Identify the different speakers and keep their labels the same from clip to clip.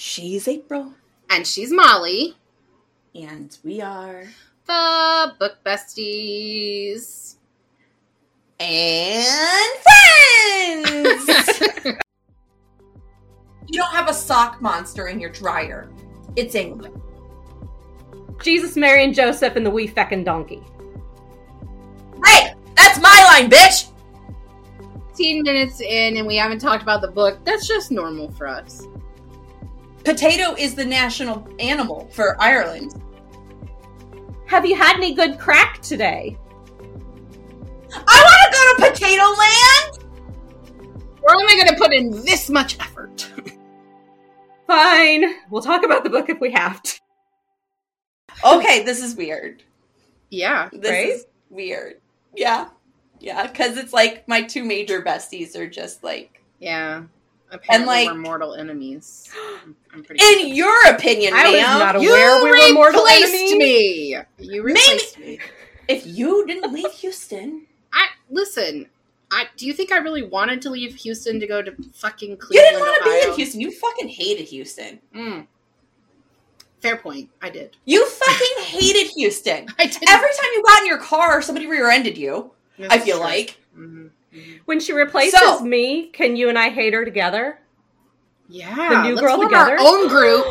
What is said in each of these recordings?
Speaker 1: She's April.
Speaker 2: And she's Molly.
Speaker 1: And we are
Speaker 2: the Book Besties.
Speaker 1: And friends! you don't have a sock monster in your dryer. It's England.
Speaker 3: Jesus, Mary, and Joseph and the wee feckin' donkey.
Speaker 1: Hey! That's my line, bitch!
Speaker 2: 15 minutes in and we haven't talked about the book. That's just normal for us.
Speaker 1: Potato is the national animal for Ireland.
Speaker 3: Have you had any good crack today?
Speaker 1: I want to go to Potato Land!
Speaker 2: We're only going to put in this much effort.
Speaker 3: Fine. We'll talk about the book if we have to.
Speaker 1: Okay, this is weird.
Speaker 2: Yeah.
Speaker 1: This
Speaker 3: Right?
Speaker 1: is weird. Yeah. Yeah, because it's like my two major besties are just like.
Speaker 2: Yeah. Apparently
Speaker 1: like-
Speaker 2: we're mortal enemies. I'm- I'm pretty
Speaker 1: In your opinion,
Speaker 3: I was
Speaker 1: ma'am,
Speaker 3: not
Speaker 2: you
Speaker 3: aware we were mortal
Speaker 2: replaced
Speaker 3: enemies.
Speaker 2: me. You replaced me.
Speaker 1: if you didn't leave Houston,
Speaker 2: I listen. I do you think I really wanted to leave Houston to go to fucking
Speaker 1: you
Speaker 2: Cleveland,
Speaker 1: didn't want to be in Houston. You fucking hated Houston.
Speaker 2: Mm. Fair point. I did.
Speaker 1: You fucking hated Houston.
Speaker 2: I did.
Speaker 1: Every time you got in your car, somebody rear-ended you. I feel like.
Speaker 2: hmm
Speaker 3: When she replaces
Speaker 1: So-
Speaker 3: me, can you and I hate her together?
Speaker 2: Yeah,
Speaker 3: The new
Speaker 2: let's
Speaker 3: girl together?
Speaker 2: our own group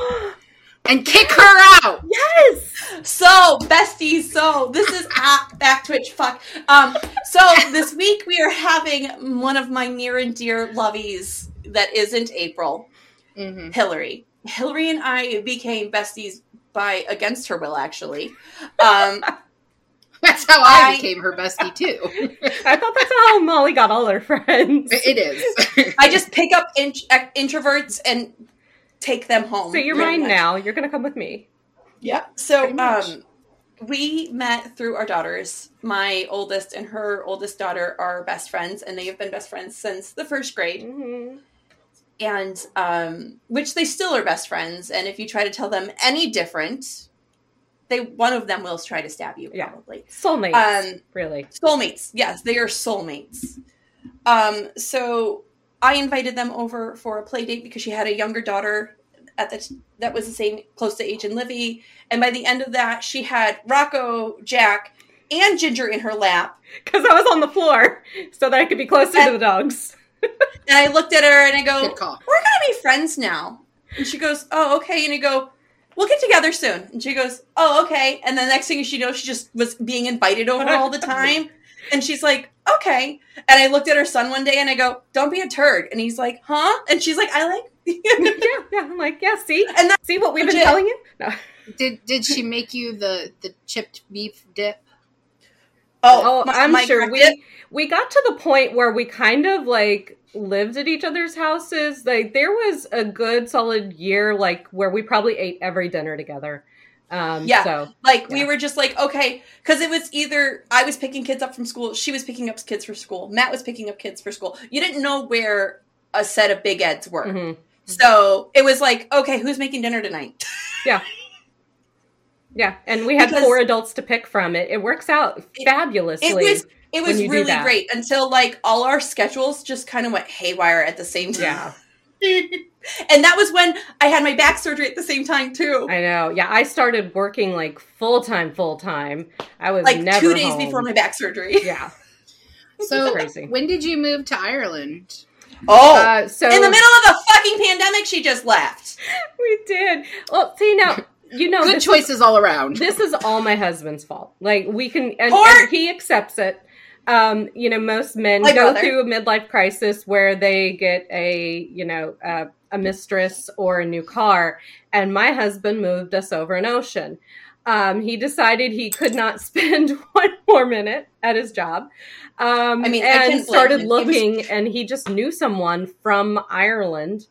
Speaker 2: and kick her out.
Speaker 3: yes!
Speaker 1: So, besties, so this is at back Twitch. Fuck. Um. So this week we are having one of my near and dear lovies that isn't April,
Speaker 2: Mm-hmm.
Speaker 1: Hillary. Hillary and I became besties by against her will, actually. Um.
Speaker 2: That's how I,
Speaker 1: I-
Speaker 2: became her bestie too.
Speaker 3: I thought that's how Molly got all her friends.
Speaker 2: it is.
Speaker 1: I just pick up in- introverts and take them home.
Speaker 3: So you're mine
Speaker 1: much.
Speaker 3: now. You're gonna come with me.
Speaker 1: Yeah. So um we met through our daughters. My oldest and her oldest daughter are best friends and they have been best friends since the first grade.
Speaker 3: hmm
Speaker 1: And um which they still are best friends and if you try to tell them any different, they one of them will try to stab you
Speaker 3: Yeah.
Speaker 1: probably.
Speaker 3: Soulmates,
Speaker 1: Um,
Speaker 3: really.
Speaker 1: Soulmates. Yes, they are soulmates. Um, so I invited them over for a play date because she had a younger daughter at the t- that was the same close to age and Livy, and by the end of that, she had Rocco, Jack, and Ginger in her lap.
Speaker 3: Because I was on the floor, so that I could be closer
Speaker 1: And-
Speaker 3: to the dogs.
Speaker 1: And I looked at her and I go, "We're gonna be friends now." And she goes, "Oh, okay." And I go, "We'll get together soon." And she goes, "Oh, okay." And the next thing she knows, she just was being invited over all the time. And she's like, "Okay." And I looked at her son one day and I go, "Don't be a turd." And he's like, "Huh?" And she's like, "I like."
Speaker 3: yeah, yeah. I'm like, yeah. See,
Speaker 1: And that-
Speaker 3: see what we've been telling you. No.
Speaker 2: Did did she make you the the chipped beef dip?
Speaker 3: Oh, oh
Speaker 1: my-
Speaker 3: I'm
Speaker 1: my
Speaker 3: sure we
Speaker 1: dip-
Speaker 3: we got to the point where we kind of like lived at each other's houses. Like there was a good solid year, like where we probably ate every dinner together. Um,
Speaker 1: Yeah.
Speaker 3: So
Speaker 1: Like we were just like, okay, because it was either I was picking kids up from school, she was picking up kids for school, Matt was picking up kids for school. You didn't know where a set of big eds were.
Speaker 3: mhm.
Speaker 1: So it was like, okay, who's making dinner tonight?
Speaker 3: yeah, Yeah, and we had
Speaker 1: Because-
Speaker 3: four adults to pick from. It it works out fabulously.
Speaker 1: It was it was really great until like all our schedules just kind of went haywire at the same
Speaker 3: yeah,
Speaker 1: time. and that was when I had my back surgery at the same time too.
Speaker 3: I know. Yeah, I started working like full time, full time. I was
Speaker 1: like
Speaker 3: never
Speaker 1: two days
Speaker 3: home.
Speaker 1: before my back surgery.
Speaker 3: Yeah,
Speaker 2: So
Speaker 3: crazy.
Speaker 2: when did you move to Ireland?
Speaker 1: Oh,
Speaker 3: uh, so
Speaker 1: in the middle of the fucking pandemic, she just left.
Speaker 3: we did. Well, see now, you know,
Speaker 2: Good
Speaker 3: this is-
Speaker 2: choices all around.
Speaker 3: this is all my husband's fault. Like we can, and, and he accepts it. Um, you know, most men
Speaker 1: My
Speaker 3: go
Speaker 1: brother.
Speaker 3: through a midlife crisis where they get a, you know, uh, a mistress or a new car. And my husband moved us over an ocean. Um, he decided he could not spend one more minute at his job. Um,
Speaker 1: I mean,
Speaker 3: and
Speaker 1: can't
Speaker 3: started.
Speaker 1: He was-
Speaker 3: looking, and he just knew someone from Ireland.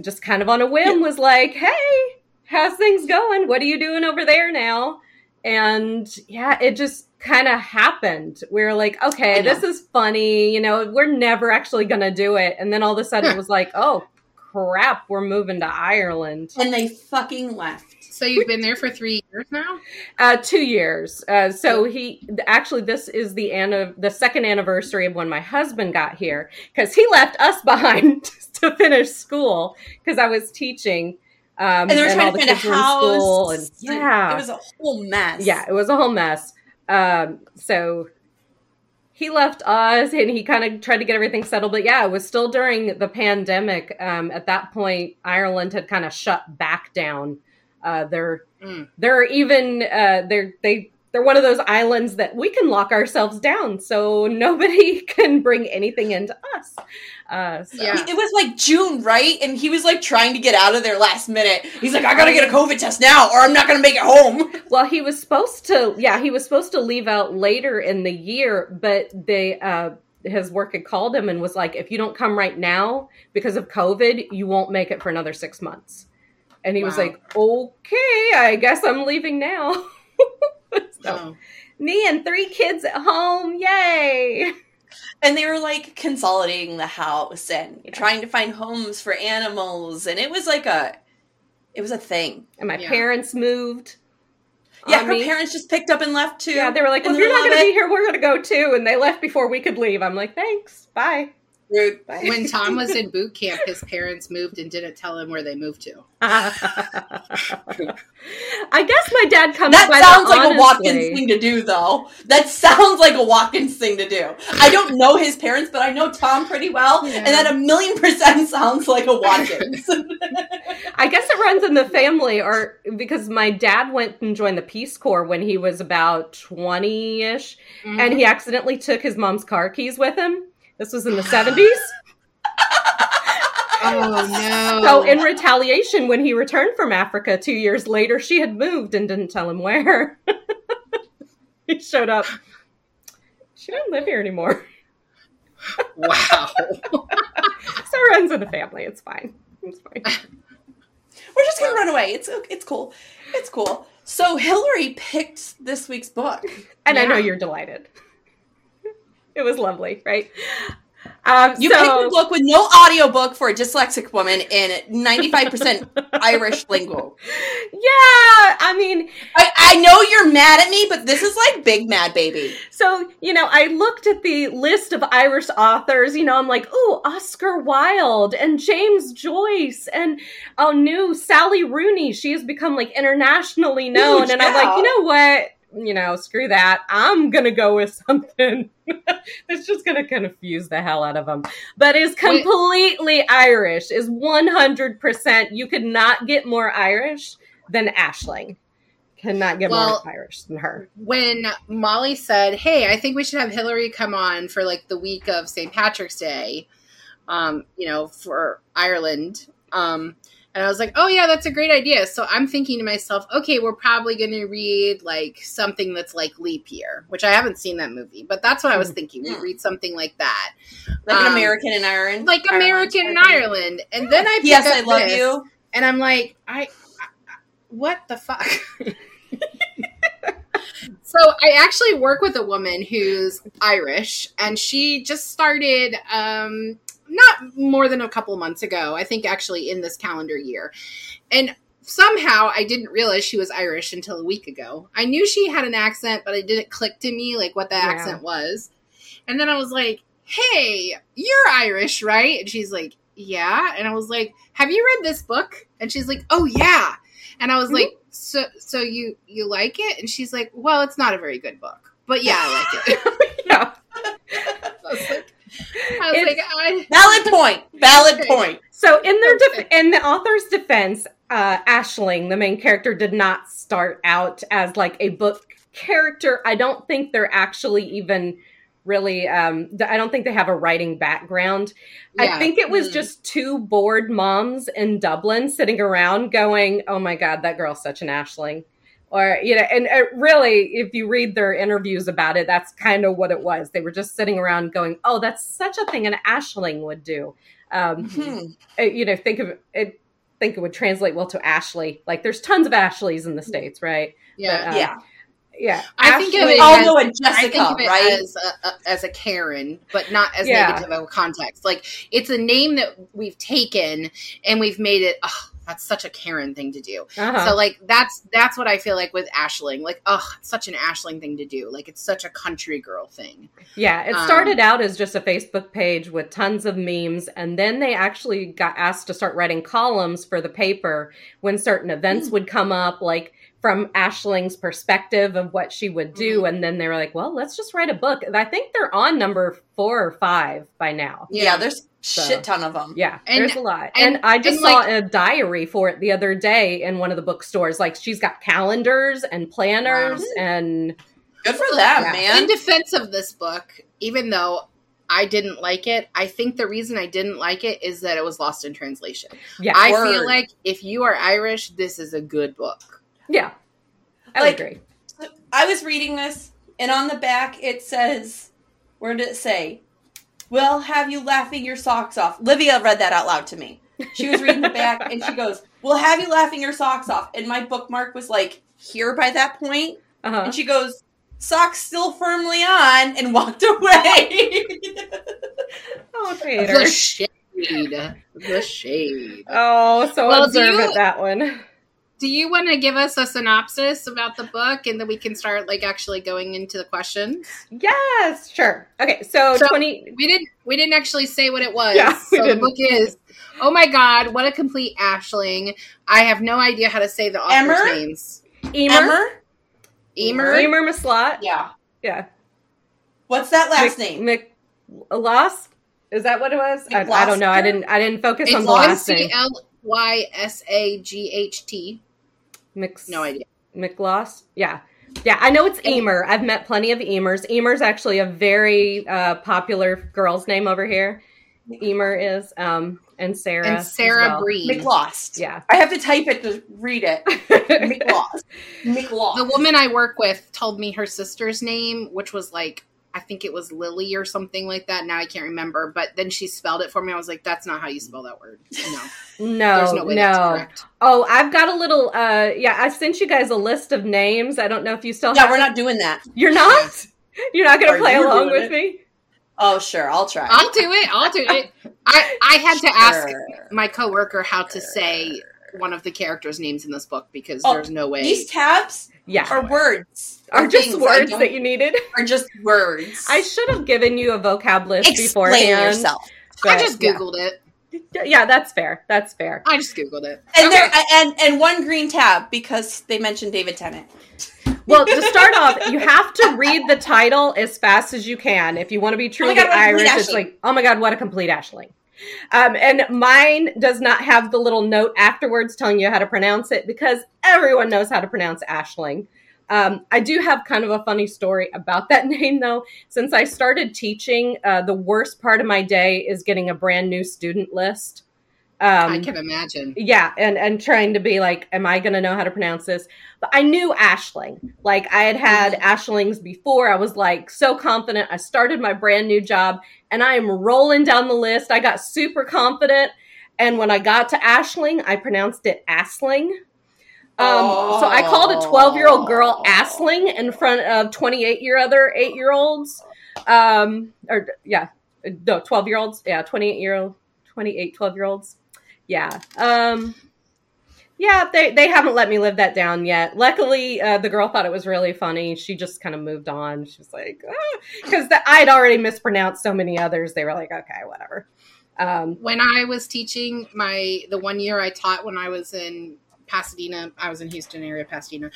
Speaker 3: Just kind of on a whim was like, "Hey, how's things going? What are you doing over there now?" And yeah, it just kind of happened. We were like, okay, this is funny. You know, we're never actually going to do it. And then all of a sudden it was like, oh, crap, we're moving to Ireland.
Speaker 1: And they fucking left.
Speaker 2: So you've been there for three years now.
Speaker 3: Uh, two years. Uh, so he actually, this is the an- the second anniversary of when my husband got here because he left us behind to finish school because I was teaching. Um,
Speaker 1: And they were
Speaker 3: all
Speaker 1: trying to find a
Speaker 3: kids were in school,
Speaker 1: house.
Speaker 3: and yeah,
Speaker 1: It was a whole mess.
Speaker 3: yeah, it was a whole mess. Um, so he left us and he kind of tried to get everything settled. But yeah, it was still during the pandemic. Um, at that point, Ireland had kind of shut back down. Uh, they're
Speaker 2: Mm.
Speaker 3: they're even uh, they're they they're one of those islands that we can lock ourselves down, so nobody can bring anything into us. Uh, so.
Speaker 2: Yeah.
Speaker 1: It was like June, right? And he was like trying to get out of there last minute. He's like, I gotta get a COVID test now, or I'm not gonna make it home.
Speaker 3: Well, he was supposed to, yeah, he was supposed to leave out later in the year, but they, uh, his work had called him and was like, if you don't come right now because of COVID, you won't make it for another six months. And he was like, okay, I guess I'm leaving now. so,
Speaker 2: Oh.
Speaker 3: me and three kids at home, yay!
Speaker 1: And they were like consolidating the house and
Speaker 3: Yeah.
Speaker 1: trying to find homes for animals, and it was like a, it was a thing.
Speaker 3: And my
Speaker 2: Yeah.
Speaker 3: parents moved.
Speaker 1: Yeah,
Speaker 3: on
Speaker 1: her
Speaker 3: me.
Speaker 1: parents just picked up and left too.
Speaker 3: Yeah, they were like,
Speaker 1: in
Speaker 3: well, if
Speaker 1: the
Speaker 3: you're not going to be here, we're going to go too. And they left before we could leave. I'm like, thanks, bye.
Speaker 1: Rude.
Speaker 3: Bye.
Speaker 2: When Tom was in boot camp, his parents moved and didn't tell him where they moved to.
Speaker 3: I guess my dad comes
Speaker 1: That
Speaker 3: by
Speaker 1: sounds
Speaker 3: that
Speaker 1: like a Watkins thing to do, though. That sounds like a Watkins thing to do. I don't know his parents, but I know Tom pretty well,
Speaker 2: Yeah.
Speaker 1: and that a million percent sounds like a Watkins.
Speaker 3: I guess it runs in the family, or because my dad went and joined the Peace Corps when he was about 20 ish,
Speaker 2: Mm-hmm.
Speaker 3: and he accidentally took his mom's car keys with him. This was in the 70s.
Speaker 2: oh no!
Speaker 3: So, in retaliation, when he returned from Africa two years later, she had moved and didn't tell him where. he showed up. She doesn't live here anymore.
Speaker 2: wow.
Speaker 3: So it runs in the family. It's fine. It's fine.
Speaker 1: We're just gonna run away. It's it's cool. It's cool. So Hillary picked this week's book.
Speaker 3: And I know you're delighted. It was lovely, right? Um,
Speaker 1: You
Speaker 3: so,
Speaker 1: picked a book with no audiobook for a dyslexic woman in 95% Irish lingo.
Speaker 3: Yeah, I mean,
Speaker 1: I, I know you're mad at me, but this is like big mad baby.
Speaker 3: so you know, I looked at the list of Irish authors. You know, I'm like, oh, Oscar Wilde and James Joyce and oh, new Sally Rooney. She has become like internationally known, and I'm like, you know what? You know, screw that. I'm gonna go with something that's just gonna confuse the hell out of them, but is
Speaker 2: Wait.
Speaker 3: completely Irish. Is 100. percent You could not get more Irish than Aisling. Cannot get
Speaker 2: Well-
Speaker 3: more Irish than her.
Speaker 2: when Molly said, "Hey, I think we should have Hillary come on for like the week of St. Patrick's Day," um, you know, for Ireland, um, and I was like, "Oh yeah, that's a great idea." So I'm thinking to myself, "Okay, we're probably going to read like something that's like Leap Year, which I haven't seen that movie, but that's what I was thinking. We'd
Speaker 1: Mm.
Speaker 2: read something like that,
Speaker 1: Like an
Speaker 2: Um,
Speaker 1: American in Ireland.
Speaker 2: like
Speaker 1: Ireland,
Speaker 2: American in Ireland." And then I pick
Speaker 1: Yes,
Speaker 2: up
Speaker 1: I love
Speaker 2: this,
Speaker 1: you.
Speaker 2: and I'm like, I, I what the fuck? so I actually work with a woman who's Irish, and she just started um, not more than a couple months ago. I think actually in this calendar year, and somehow I didn't realize she was Irish until a week ago. I knew she had an accent, but it didn't click to me like what the
Speaker 3: Yeah.
Speaker 2: accent was. And then I was like, "Hey, you're Irish, right?" And she's like, "Yeah." And I was like, "Have you read this book?" And she's like, "Oh yeah." And I was
Speaker 3: Mhm.
Speaker 2: like, "So so you you like it?" And she's like, "Well, it's not a very good book, but yeah, I like it."
Speaker 3: yeah.
Speaker 2: I was like, I was
Speaker 3: It's-
Speaker 2: like, I,
Speaker 1: Valid point. Valid
Speaker 2: Okay.
Speaker 1: point.
Speaker 3: So in their def- in the author's defense, uh, Aisling, the main character, did not start out as like a book character. I don't think they're actually even really. Um, I don't think they have a writing background. I think it was
Speaker 1: Mm.
Speaker 3: just two bored moms in Dublin sitting around going, "Oh my god, that girl's such an Aisling." Or you know, and uh, really, if you read their interviews about it, that's kind of what it was. They were just sitting around going, "Oh, that's such a thing an Aisling would do." Um,
Speaker 1: Hmm.
Speaker 3: uh, you know, think of it. Think it would translate well to Ashley. Like, there's tons of Ashleys in the states, right?
Speaker 2: yeah.
Speaker 3: uh,
Speaker 1: yeah.
Speaker 3: yeah.
Speaker 2: I think of it
Speaker 1: all
Speaker 2: as-
Speaker 1: know a
Speaker 2: I
Speaker 1: Jessica,
Speaker 2: think of it
Speaker 1: right?
Speaker 2: as a, a, as a Karen, but not as
Speaker 3: Yeah.
Speaker 2: negative of a context. Like it's a name that we've taken and we've made it. Oh, that's such a Karen thing to do.
Speaker 3: Uh-huh.
Speaker 2: So like that's that's what I feel like with Aisling. Like oh, such an Aisling thing to do. Like it's such a country girl thing.
Speaker 3: Yeah, it
Speaker 2: Um,
Speaker 3: started out as just a Facebook page with tons of memes, and then they actually got asked to start writing columns for the paper when certain events
Speaker 2: Hmm.
Speaker 3: would come up, like from Aisling's perspective of what she would do.
Speaker 2: Mm-hmm.
Speaker 3: And then they were like, well, let's just write a book. And I think they're on number four or five by now.
Speaker 1: Yeah, there's
Speaker 3: So-
Speaker 1: shit ton of them.
Speaker 3: Yeah,
Speaker 2: And-
Speaker 3: there's a lot. And,
Speaker 2: and-
Speaker 3: I just
Speaker 2: and,
Speaker 3: saw
Speaker 2: like-
Speaker 3: a diary for it the other day in one of the bookstores. Like she's got calendars and planners and
Speaker 1: Good for them,
Speaker 2: Yeah.
Speaker 1: man.
Speaker 2: In defense of this book, even though I didn't like it, I think the reason I didn't like it is that it was lost in translation.
Speaker 3: yeah,
Speaker 2: I
Speaker 1: Word.
Speaker 2: feel like if you are Irish, this is a good book.
Speaker 3: Yeah. I
Speaker 1: Like-
Speaker 3: agree.
Speaker 1: I was reading this, and on the back it says, where did it say? We'll have you laughing your socks off. Livia read that out loud to me. She was reading the back, and she goes, "We'll have you laughing your socks off." And my bookmark was like here by that point,
Speaker 3: Uh-huh.
Speaker 1: and she goes, "Socks still firmly on," and walked away.
Speaker 3: Oh,
Speaker 2: The shade. The shade.
Speaker 3: Oh, so
Speaker 2: Well, do
Speaker 3: observant
Speaker 2: you-
Speaker 3: that one.
Speaker 2: Do you want to give us a synopsis about the book and then we can start like actually going into the questions?
Speaker 3: Yes, sure. Okay, so,
Speaker 2: So-
Speaker 3: 20
Speaker 2: We didn't we didn't actually say what it was.
Speaker 3: Yeah, we
Speaker 2: so
Speaker 3: didn't.
Speaker 2: the book is Oh my god, what a complete aisling. I have no idea how to say the author's
Speaker 1: Emmer?
Speaker 2: names.
Speaker 3: Emer
Speaker 1: Emmer?
Speaker 2: Emer?
Speaker 3: Emer Maslot.
Speaker 1: Yeah.
Speaker 3: Yeah.
Speaker 1: What's that last
Speaker 3: Mc-
Speaker 1: name?
Speaker 3: Mc Lost? Is that what it was? I, I don't know. I didn't I didn't focus on the last name.
Speaker 2: L Y S A G H T.
Speaker 3: Mix
Speaker 2: No idea.
Speaker 3: McLost? Yeah. Yeah, I know it's Emer. I've met plenty of Emers. Emer's actually a very uh, popular girl's name over here. Emer is um and Sarah.
Speaker 2: And Sarah
Speaker 3: well.
Speaker 2: Breen.
Speaker 1: McLost.
Speaker 3: Yeah.
Speaker 1: I have to type it to read it. McLost. McLost.
Speaker 2: The woman I work with told me her sister's name, which was like I think it was Lily or something like that. Now I can't remember, but then she spelled it for me. I was like, "That's not how you spell that word." No,
Speaker 3: no,
Speaker 2: there's no way that's correct.
Speaker 3: Oh, I've got a little. uh Yeah, I sent you guys a list of names. I don't know if you still.
Speaker 1: Yeah,
Speaker 3: have
Speaker 1: we're
Speaker 3: it.
Speaker 1: not doing that.
Speaker 3: You're not. You're not going
Speaker 1: Are
Speaker 3: to play along with
Speaker 1: it?
Speaker 3: me.
Speaker 1: Oh, sure. I'll try.
Speaker 2: I'll do it. I'll do it. I I had to ask
Speaker 1: Sure.
Speaker 2: my coworker how to say one of the characters' names in this book because
Speaker 1: Oh,
Speaker 2: there's no way.
Speaker 1: These tabs
Speaker 3: Yeah,
Speaker 1: Or words.
Speaker 3: are just words that you needed.
Speaker 1: Are just words.
Speaker 3: I should have given you a vocab list before.
Speaker 1: Explain
Speaker 3: beforehand.
Speaker 1: yourself.
Speaker 2: I
Speaker 3: but
Speaker 2: just
Speaker 3: yeah.
Speaker 2: googled it.
Speaker 3: Yeah, that's fair. That's fair.
Speaker 2: I just googled it.
Speaker 1: And
Speaker 2: Okay.
Speaker 1: there and and one green tab because they mentioned David Tennant.
Speaker 3: Well, to start off, you have to read the title as fast as you can if you want to be oh truly
Speaker 1: God, what
Speaker 3: Irish. It's
Speaker 1: Aisling.
Speaker 3: like, oh my god, what a complete Aisling. Um, and mine does not have the little note afterwards telling you how to pronounce it because everyone knows how to pronounce Aisling. Um, I do have kind of a funny story about that name, though. Since I started teaching, uh, the worst part of my day is getting a brand new student list. Um,
Speaker 2: I can imagine.
Speaker 3: yeah, and and trying to be like, am I going to know how to pronounce this? But I knew Aisling. Like I had had Aislings before. I was like so confident. I started my brand new job, and I am rolling down the list. I got super confident, and when I got to Aisling, I pronounced it Asling. Um, so I called a 12 year old girl Asling in front of 28 year other eight year olds. Um, or yeah, no, 12 year olds. Yeah, 28 year old, Yeah. Um, yeah, they, they haven't let me live that down yet. Luckily, uh, the girl thought it was really funny. She just kind of moved on. She was like, because I'd already mispronounced so many others. They were like, okay, whatever. Um,
Speaker 2: When I was teaching my the one year I taught when I was in Pasadena, I was in Houston area, Pasadena.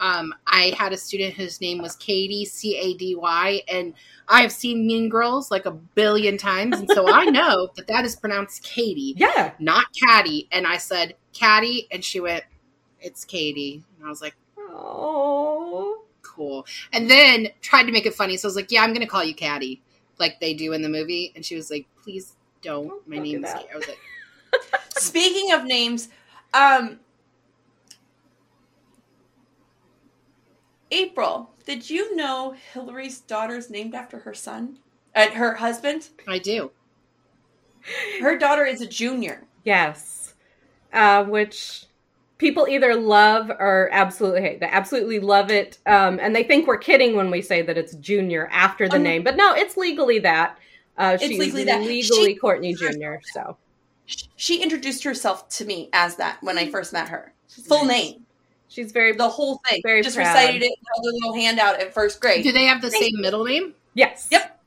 Speaker 2: Um, I had a student whose name was Katie, C A D Y, and I have seen Mean Girls like a billion times, and so I know that that is pronounced Katie,
Speaker 3: yeah.
Speaker 2: not Caddy. And I said Caddy, and she went, "It's Katie," and I was like,
Speaker 3: Oh.
Speaker 2: "Cool." And then tried to make it funny, so I was like, "Yeah, I'm gonna call you Caddy, like they do in the movie," and she was like, "Please don't. My
Speaker 3: Don't do
Speaker 2: name's."
Speaker 3: that.
Speaker 2: Katie." I was like.
Speaker 1: Speaking of names, um April, did you know Hillary's daughter's named after her son? Uh, her husband?
Speaker 2: I do.
Speaker 1: Her daughter is a junior.
Speaker 3: Yes. Uh, which people either love or absolutely hate. They absolutely love it, um, and they think we're kidding when we say that it's Junior after the
Speaker 1: Um,
Speaker 3: name, but no, it's legally that. Uh,
Speaker 1: It's
Speaker 3: she's
Speaker 1: legally that.
Speaker 3: legally
Speaker 1: She-
Speaker 3: Courtney Junior. So
Speaker 1: She introduced herself to me as that when I first met her. Full
Speaker 2: Nice.
Speaker 1: name,
Speaker 3: she's very
Speaker 1: the whole thing.
Speaker 3: Very
Speaker 1: Just
Speaker 3: proud.
Speaker 1: recited it, held a little handout at first grade.
Speaker 2: Do they have the
Speaker 1: Thank
Speaker 2: same middle name?
Speaker 3: yes.
Speaker 1: Yep.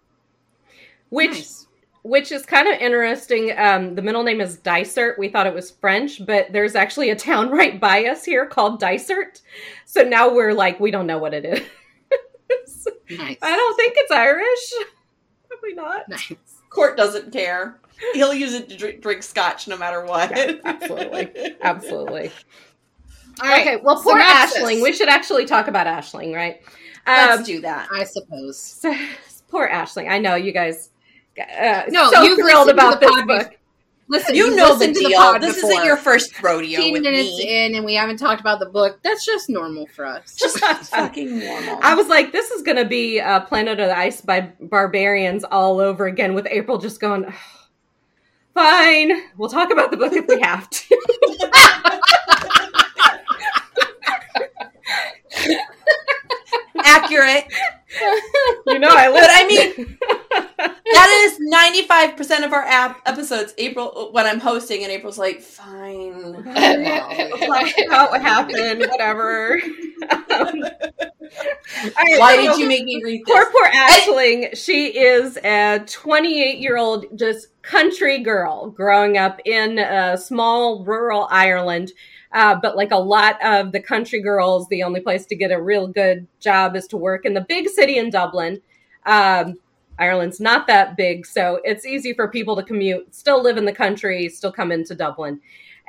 Speaker 3: Which
Speaker 2: Nice.
Speaker 3: which is kind of interesting. Um, the middle name is Dysert. We thought it was French, but there's actually a town right by us here called Dysert. So now we're like, we don't know what it is.
Speaker 2: Nice.
Speaker 3: I don't think it's Irish. Probably not.
Speaker 2: Nice.
Speaker 1: Court doesn't care. He'll use it to drink, drink scotch no matter what.
Speaker 3: Yeah, absolutely. Absolutely.
Speaker 2: All right.
Speaker 3: Okay, well, poor
Speaker 2: synopsis.
Speaker 3: Aisling. We should actually talk about Aisling, right?
Speaker 1: Let's
Speaker 3: Um,
Speaker 1: do that.
Speaker 2: I suppose.
Speaker 3: so, poor Aisling. I know you guys. Uh,
Speaker 2: No,
Speaker 3: so
Speaker 2: you've
Speaker 3: thrilled about
Speaker 2: the
Speaker 3: this
Speaker 2: pod
Speaker 3: book.
Speaker 2: Listen,
Speaker 1: You
Speaker 2: you've
Speaker 1: know the
Speaker 2: to the
Speaker 1: this
Speaker 2: before.
Speaker 1: isn't your first rodeo
Speaker 2: 15 minutes
Speaker 1: me.
Speaker 2: in and we haven't talked about the book. That's just normal for us.
Speaker 1: Just fucking normal.
Speaker 3: I was like, this is going to be uh, Planet of the Ice by Barbarians all over again, with April just going, fine, we'll talk about the book if we have to.
Speaker 1: accurate.
Speaker 3: you know, I
Speaker 1: But I mean, that is ninety five percent of our app episodes. April when I'm hosting, and April's like, "Fine."
Speaker 3: Talk what happened, whatever. Um, right,
Speaker 1: Why did you make me read
Speaker 3: Poor,
Speaker 1: this?
Speaker 3: poor Aisling. She is a 28 year old, just country girl growing up in a small rural Ireland. Uh, but like a lot of the country girls, the only place to get a real good job is to work in the big city in Dublin. Um, Ireland's not that big, so it's easy for people to commute, still live in the country, still come into Dublin.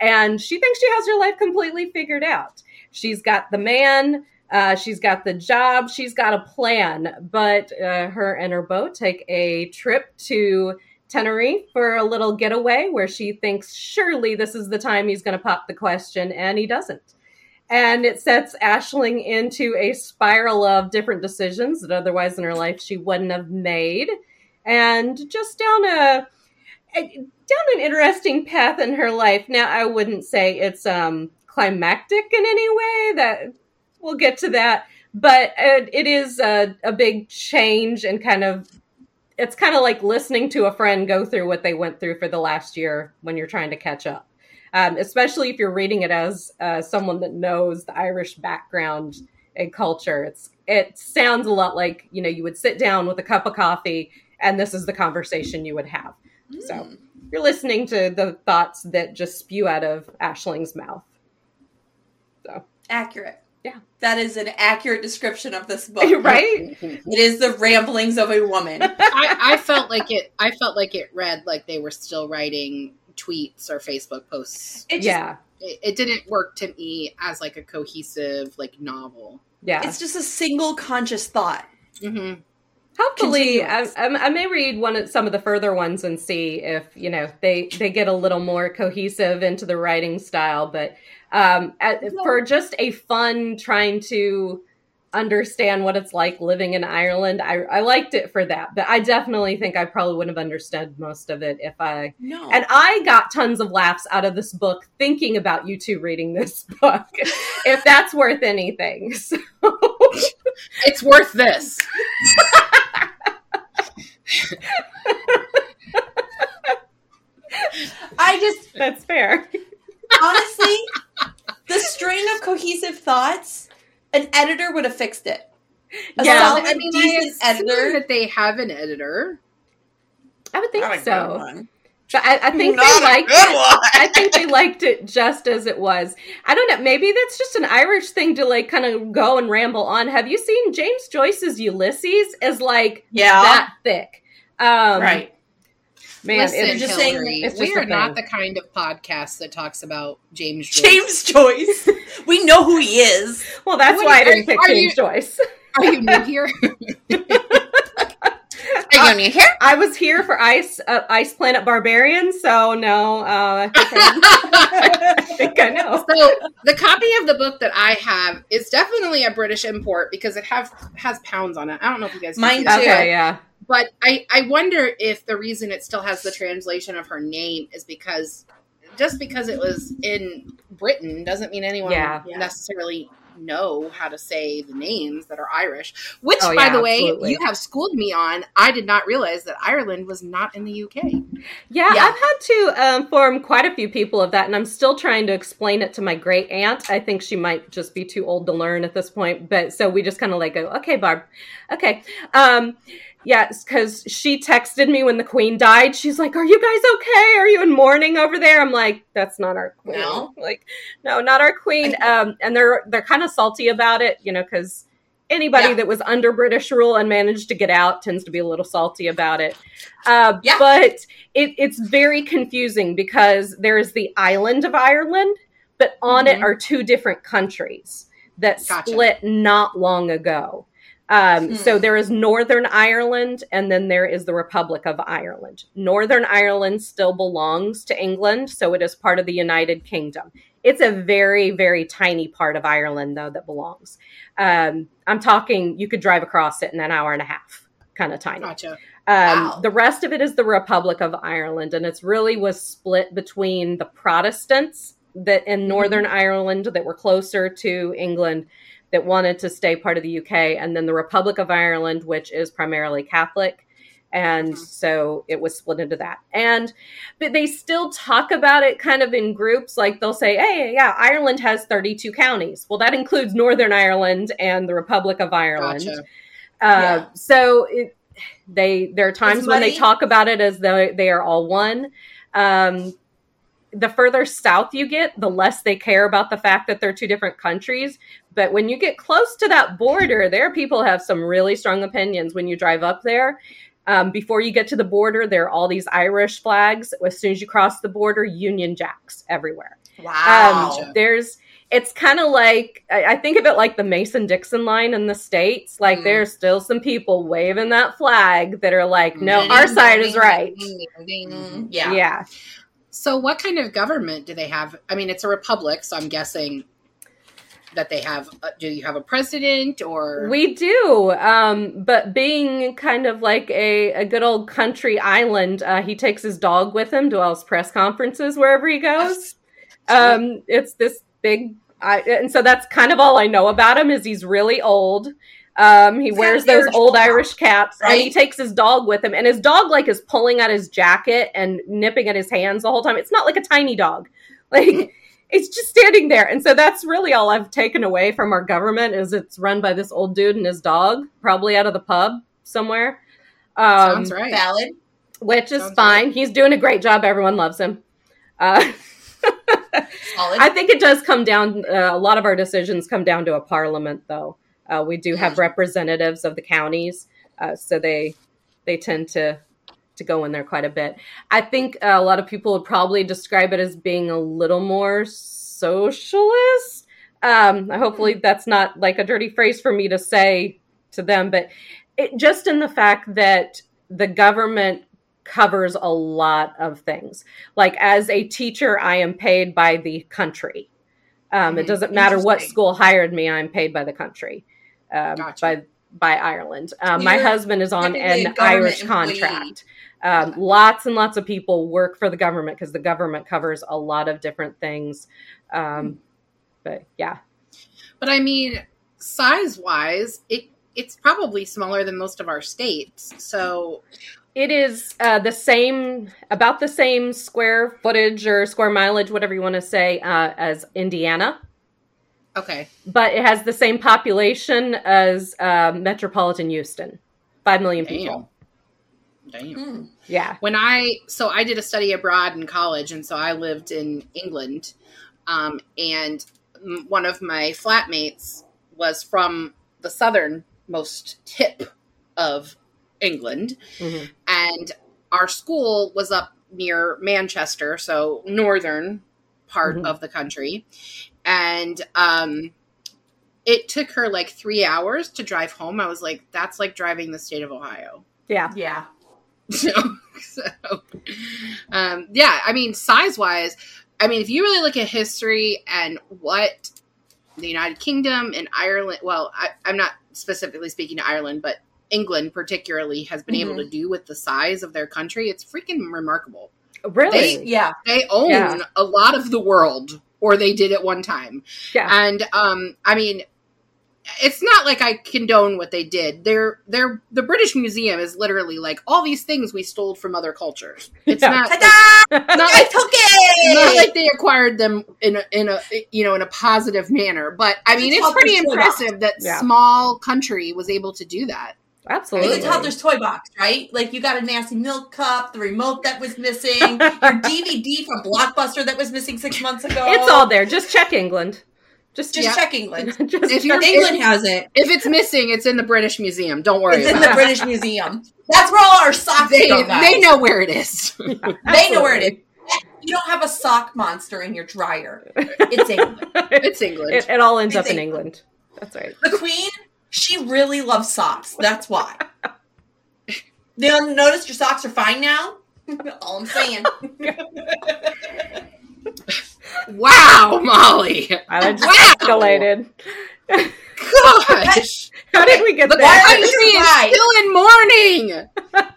Speaker 3: And she thinks she has her life completely figured out. She's got the man, uh, she's got the job, she's got a plan. But uh, her and her beau take a trip to Tenerife for a little getaway where she thinks surely this is the time he's going to pop the question, and he doesn't. And it sets Aisling into a spiral of different decisions that otherwise in her life she wouldn't have made, and just down a, a down an interesting path in her life. Now, I wouldn't say it's um climactic in any way. That we'll get to that, but it, it is a, a big change and kind of it's kind of like listening to a friend go through what they went through for the last year when you're trying to catch up. Um, especially if you're reading it as uh, someone that knows the Irish background and culture. It's it sounds a lot like you know you would sit down with a cup of coffee and this is the conversation you would have. So
Speaker 1: Mm.
Speaker 3: you're listening to the thoughts that just spew out of Aisling's mouth.
Speaker 1: So accurate.
Speaker 3: Yeah.
Speaker 1: that is an accurate description of this book.
Speaker 3: right?
Speaker 1: It is the ramblings of a woman.
Speaker 2: I, I felt like it. I felt like it read like they were still writing tweets or Facebook posts.
Speaker 1: It just,
Speaker 3: yeah.
Speaker 2: It, it didn't work to me as like a cohesive like novel.
Speaker 3: Yeah.
Speaker 1: it's just a single conscious thought.
Speaker 2: Mm-hmm.
Speaker 3: Hopefully, I. I, I may read one of some of the further ones and see if you know they they get a little more cohesive into the writing style. But um, at, for just a fun trying to understand what it's like living in Ireland, I, I liked it for that. But I definitely think I probably wouldn't have understood most of it if I
Speaker 1: No,
Speaker 3: And I got tons of laughs out of this book thinking about you two reading this book, if that's worth anything. So,
Speaker 2: It's worth this.
Speaker 1: I just
Speaker 3: that's fair.
Speaker 1: honestly, the string of cohesive thoughts, an editor would have fixed it. A
Speaker 3: Yeah.
Speaker 1: solid,
Speaker 2: I mean, I
Speaker 1: decent
Speaker 2: assume
Speaker 1: editor.
Speaker 2: that they have an editor.
Speaker 3: I would think
Speaker 1: Not
Speaker 3: so. But I, I think
Speaker 1: Not
Speaker 3: they liked it. I think they liked it just as it was. I don't know. Maybe that's just an Irish thing to like kind of go and ramble on. Have you seen James Joyce's Ulysses? Is like
Speaker 1: Yeah,
Speaker 3: that thick. Um,
Speaker 1: right.
Speaker 3: Man,
Speaker 2: Listen,
Speaker 3: it's
Speaker 1: just saying
Speaker 2: Hillary,
Speaker 3: it's
Speaker 2: we are not the kind of podcast that talks about James. Joyce.
Speaker 1: James Joyce. we know who he is.
Speaker 3: well, that's
Speaker 2: What
Speaker 3: why I
Speaker 2: are-
Speaker 3: didn't pick James
Speaker 2: you-
Speaker 3: Joyce.
Speaker 2: Are you new here?
Speaker 1: Are you new here?
Speaker 3: I was here for Ice uh, Ice Planet Barbarian, so no, uh, I, think I, I think I know.
Speaker 2: So the copy of the book that I have is definitely a British import because it have has pounds on it. I don't know if you guys can
Speaker 1: Mine
Speaker 2: see that.
Speaker 1: too.
Speaker 3: Okay, yeah.
Speaker 2: But I, I wonder if the reason it still has the translation of her name is because just because it was in Britain doesn't mean anyone
Speaker 3: Yeah.
Speaker 1: Yeah.
Speaker 2: necessarily know how to say the names that are Irish. Which,
Speaker 3: Oh,
Speaker 2: by the way,
Speaker 3: absolutely.
Speaker 2: you have schooled me on. I did not realize that Ireland was not in the UK.
Speaker 3: Yeah,
Speaker 1: Yeah.
Speaker 3: I've had to um, inform quite a few people of that, and I'm still trying to explain it to my great aunt. I think she might just be too old to learn at this point, but so we just kind of like go, okay, Barb, okay. Um, yeah, because she texted me when the Queen died. She's like, "Are you guys okay? Are you in mourning over there?" I'm like, "That's not our Queen.
Speaker 1: No.
Speaker 3: Like, no, not our Queen." Um, and they're they're kind of salty about it, you know, because anybody
Speaker 1: Yeah.
Speaker 3: that was under British rule and managed to get out tends to be a little salty about it. Uh,
Speaker 1: Yeah.
Speaker 3: But it, it's very confusing because there is the island of Ireland, but on it
Speaker 2: Mhm.
Speaker 3: are two different countries that
Speaker 2: Gotcha.
Speaker 3: split not long ago. Um,
Speaker 1: Hmm.
Speaker 3: So there is Northern Ireland, and then there is the Republic of Ireland. Northern Ireland still belongs to England, so it is part of the United Kingdom. It's a very, very tiny part of Ireland, though, that belongs. Um, I'm talking, you could drive across it in an hour and a half, kind of tiny.
Speaker 2: Gotcha.
Speaker 3: Um,
Speaker 1: Wow.
Speaker 3: The rest of it is the Republic of Ireland, and it's really was split between the Protestants that in Northern Ireland that were closer to England that wanted to stay part of the UK, and then the Republic of Ireland, which is primarily Catholic. And
Speaker 2: Mhm.
Speaker 3: so it was split into that. And but they still talk about it kind of in groups. Like they'll say, hey, yeah, Ireland has 32 counties. Well, that includes Northern Ireland and the Republic of Ireland.
Speaker 2: Gotcha.
Speaker 3: Uh,
Speaker 1: Yeah.
Speaker 3: So it, they there are times when they talk about it as though they are all one. Um, the further south you get, the less they care about the fact that they're two different countries. But when you get close to that border, there people have some really strong opinions when you drive up there. Um, before you get to the border, there are all these Irish flags. As soon as you cross the border, Union Jacks everywhere.
Speaker 1: Wow.
Speaker 3: Um, there's it's kind of like I, I think of it like the Mason Dixon line in the states. Like
Speaker 2: Mm.
Speaker 3: there's still some people waving that flag that are like, no,
Speaker 2: Ding,
Speaker 3: our side is right.
Speaker 1: Mm, yeah.
Speaker 3: Yeah.
Speaker 2: So, what kind of government do they have? I mean, it's a republic, so I'm guessing that they have. Uh, do you have a president or?
Speaker 3: We do, um, but being kind of like a, a good old country island, uh, he takes his dog with him to all his press conferences wherever he goes. Um, it's this big, I, and so that's kind of all I know about him. Is he's really old. Um, he wears those
Speaker 1: Irish
Speaker 3: old Irish caps, and he takes his dog with him. And his dog like is pulling at his jacket and nipping at his hands the whole time. It's not like a tiny dog, like it's just standing there. And so that's really all I've taken away from our government is it's run by this old dude and his dog, probably out of the pub somewhere. Um,
Speaker 2: Sounds right.
Speaker 1: Valid.
Speaker 3: which is
Speaker 2: Sounds
Speaker 3: fine. He's doing a great job. Everyone loves him. Uh,
Speaker 1: Solid.
Speaker 3: I think it does come down. Uh, a lot of our decisions come down to a parliament, though. Uh, we do have representatives of the counties, uh, so they they tend to to go in there quite a bit. I think uh, a lot of people would probably describe it as being a little more socialist. Um, hopefully, that's not like a dirty phrase for me to say to them, but it, just in the fact that the government covers a lot of things. Like as a teacher, I am paid by the country. Um, It
Speaker 2: Mhm.
Speaker 3: doesn't matter what school hired me; I'm paid by the country, um,
Speaker 2: Gotcha.
Speaker 3: by by Ireland. Um, my husband is on an Irish
Speaker 1: employee.
Speaker 3: contract. Um, lots and lots of people work for the government because the government covers a lot of different things. Um, but yeah,
Speaker 2: But I mean, size wise, it it's probably smaller than most of our states. So,
Speaker 3: It is uh, the same, about the same square footage or square mileage, whatever you want to say, uh, as Indiana,
Speaker 2: okay,
Speaker 3: but it has the same population as uh, metropolitan Houston, five million people.
Speaker 2: damn, damn.
Speaker 1: Hmm.
Speaker 3: Yeah,
Speaker 2: when I so I did a study abroad in college, and so I lived in England, um, and one of my flatmates was from the southernmost tip of England,
Speaker 3: Mhm.
Speaker 2: and our school was up near Manchester, so northern part
Speaker 3: Mhm.
Speaker 2: of the country, and um, it took her like three hours to drive home. I was like, "That's like driving the state of Ohio."
Speaker 3: yeah,
Speaker 1: Yeah.
Speaker 2: So, so um, yeah, I mean, size wise, I mean, if you really look at history and what the United Kingdom and Ireland, well, I, I'm not specifically speaking to Ireland, but England particularly has been able
Speaker 1: Mhm.
Speaker 2: to do with the size of their country, it's freaking remarkable.
Speaker 3: really.
Speaker 1: Yeah.
Speaker 2: They own
Speaker 3: Yeah.
Speaker 2: a lot of the world, or they did at one time.
Speaker 3: Yeah.
Speaker 2: And um, I mean, it's not like I condone what they did. They're they're the British Museum is literally like all these things we stole from other cultures. It's
Speaker 3: Yeah.
Speaker 2: not
Speaker 1: Ta-da!
Speaker 2: not
Speaker 1: I
Speaker 2: like, not like they acquired them in a, in a you know in a positive manner. But I mean,
Speaker 1: It's
Speaker 2: it's pretty impressive that
Speaker 3: Yeah.
Speaker 2: small country was able to do that.
Speaker 3: Absolutely.
Speaker 1: It's a toddler's toy box, right? Like you got a nasty milk cup, the remote that was missing, your DVD from Blockbuster that was missing six months ago.
Speaker 3: It's all there. Just check England. Just
Speaker 1: Just
Speaker 2: Yeah.
Speaker 1: check England.
Speaker 3: just
Speaker 2: If
Speaker 3: check-
Speaker 1: England has it.
Speaker 2: If it's missing, it's in the British Museum. Don't worry
Speaker 1: It's in
Speaker 2: about
Speaker 1: the. British Museum. That's where all our socks
Speaker 2: They,
Speaker 1: go, guys.
Speaker 2: they know where it is.
Speaker 1: They know where it is. You don't have a sock monster in your dryer. It's England.
Speaker 2: it's England.
Speaker 3: It, it all ends
Speaker 1: It's
Speaker 3: up in
Speaker 1: England.
Speaker 3: England. That's right.
Speaker 1: The Queen, she really loves socks. That's why. You notice your socks are fine now? All I'm saying.
Speaker 2: wow, Molly.
Speaker 3: I just
Speaker 2: Wow.
Speaker 3: escalated.
Speaker 2: Gosh.
Speaker 3: How did we get
Speaker 2: The
Speaker 3: there?
Speaker 1: Why are you
Speaker 2: is
Speaker 1: right?
Speaker 2: still in mourning.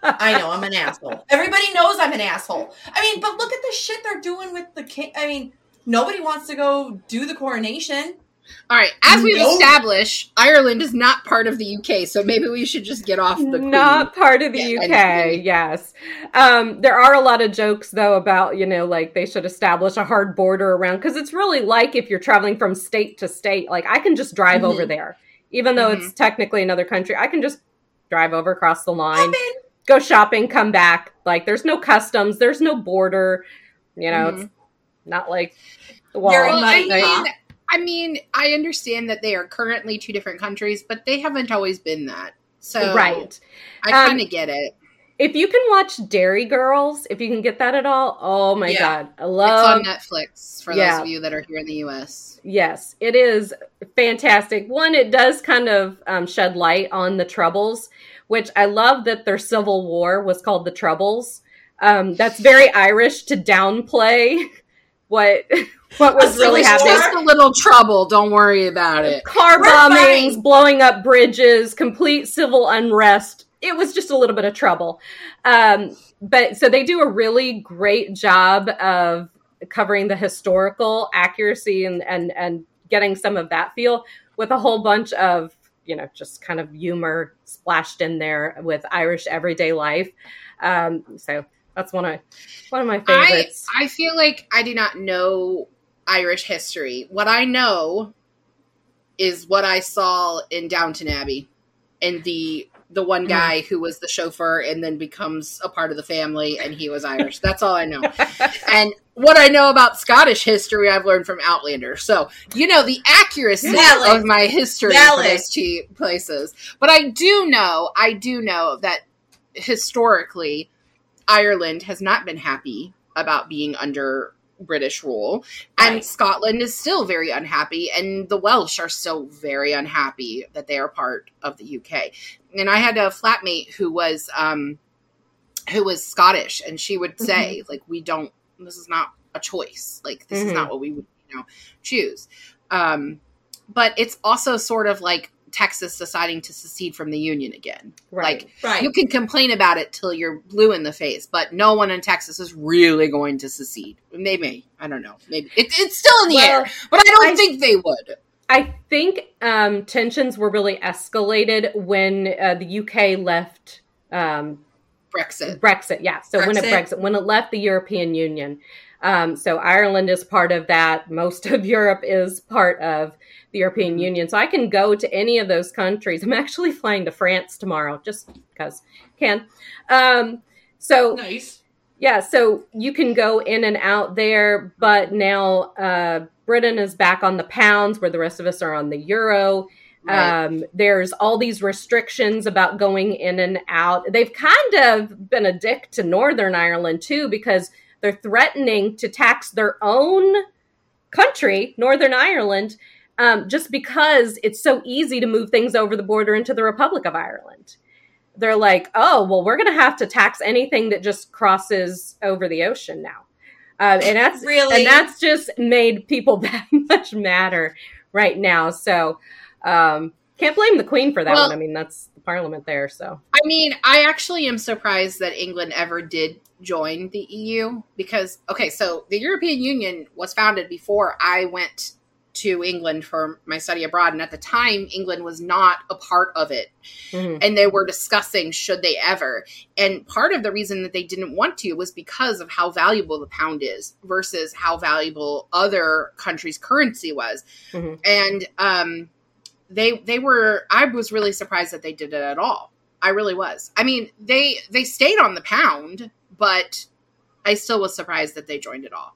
Speaker 1: I know I'm an asshole. Everybody knows I'm an asshole. I mean, but look at the shit they're doing with the king. I mean, nobody wants to go do the coronation.
Speaker 2: All right, as we've
Speaker 1: No.
Speaker 2: established, Ireland is not part of the UK, so maybe we should just get off the queen.
Speaker 3: Not part of the
Speaker 2: Yeah,
Speaker 3: UK,
Speaker 2: and-
Speaker 3: yes. Um, there are a lot of jokes, though, about, you know, like they should establish a hard border around, because it's really like if you're traveling from state to state, like I can just drive
Speaker 2: Mhm.
Speaker 3: over there. Even though it's technically another country, I can just drive over across the line,
Speaker 1: Hop
Speaker 3: go shopping, come back. Like there's no customs, there's no border. You know, it's not like the wall.
Speaker 1: Very
Speaker 2: Well, I mean,
Speaker 1: huh?
Speaker 2: I mean, I understand that they are currently two different countries, but they haven't always been that. So
Speaker 3: right.
Speaker 2: I
Speaker 3: Um,
Speaker 2: kind of get it.
Speaker 3: If you can watch Derry Girls, if you can get that at all, oh my
Speaker 1: Yeah.
Speaker 3: god, I love It's
Speaker 2: on Netflix for
Speaker 3: yeah.
Speaker 2: those of you that are here in the US.
Speaker 3: Yes, it is fantastic. One, it does kind of um, shed light on the Troubles, which I love that their civil war was called the Troubles. Um, that's very Irish to downplay what what was
Speaker 1: A
Speaker 3: really
Speaker 1: civil
Speaker 3: happening.
Speaker 2: Just a little trouble. Don't worry about it.
Speaker 3: Car
Speaker 1: We're
Speaker 3: bombings,
Speaker 1: fine.
Speaker 3: blowing up bridges, complete civil unrest. It was just a little bit of trouble. Um, but so they do a really great job of covering the historical accuracy and, and, and getting some of that feel with a whole bunch of, you know, just kind of humor splashed in there with Irish everyday life. Um, so that's one of one of my
Speaker 2: I
Speaker 3: favorites.
Speaker 2: I feel like I do not know Irish history. What I know is what I saw in Downton Abbey, and the the one mm-hmm. guy who was the chauffeur and then becomes a part of the family, and he was Irish. That's all I know. and what I know about Scottish history, I've learned from Outlander. So you know the accuracy
Speaker 1: Valid.
Speaker 2: of my history
Speaker 1: Valid.
Speaker 2: for those two places. But I do know, I do know that historically, Ireland has not been happy about being under British rule, and
Speaker 1: Right.
Speaker 2: Scotland is still very unhappy, and the Welsh are still very unhappy that they are part of the UK. And I had a flatmate who was um, who was Scottish, and she would say, like, we don't. This is not a choice. Like, this is
Speaker 3: Mhm.
Speaker 2: not what we would, you know, choose. Um, but it's also sort of like Texas deciding to secede from the Union again.
Speaker 3: right.
Speaker 2: Like,
Speaker 1: Right.
Speaker 2: you can complain about it till you're blue in the face, but no one in Texas is really going to secede. Maybe I don't know. Maybe it, it's still in the
Speaker 3: Well,
Speaker 2: air, but I don't
Speaker 3: I-
Speaker 2: think they would.
Speaker 3: I think um, tensions were really escalated when uh, the UK left um,
Speaker 2: Brexit.
Speaker 3: Brexit. Yeah, so when it
Speaker 1: Brexit.
Speaker 3: Brexit when it left the European Union, um, so Ireland is part of that. Most of Europe is part of the European
Speaker 2: Mhm.
Speaker 3: Union. So I can go to any of those countries. I'm actually flying to France tomorrow, just because can. Um, so
Speaker 1: nice.
Speaker 3: yeah, so you can go in and out there, but now uh, Britain is back on the pounds, where the rest of us are on the euro.
Speaker 2: Right.
Speaker 3: Um, there's all these restrictions about going in and out. They've kind of been a dick to Northern Ireland too, because they're threatening to tax their own country, Northern Ireland, um, just because it's so easy to move things over the border into the Republic of Ireland. They're like, oh, well, we're going to have to tax anything that just crosses over the ocean now. Um, and that's
Speaker 1: Really?
Speaker 3: and that's just made people that much madder right now. So um, can't blame the Queen for that
Speaker 2: Well-
Speaker 3: one. I mean, that's the Parliament there. So
Speaker 2: I mean, I actually am surprised that England ever did join the EU because okay, so the European Union was founded before I went to England for my study abroad. And at the time England was not a part of it.
Speaker 3: Mhm.
Speaker 2: and they were discussing should they ever. And part of the reason that they didn't want to was because of how valuable the pound is versus how valuable other countries currency was.
Speaker 3: Mhm.
Speaker 2: and um they they were i was really surprised that they did it at all. I really was. I mean they they stayed on the pound but i still was surprised that they joined it all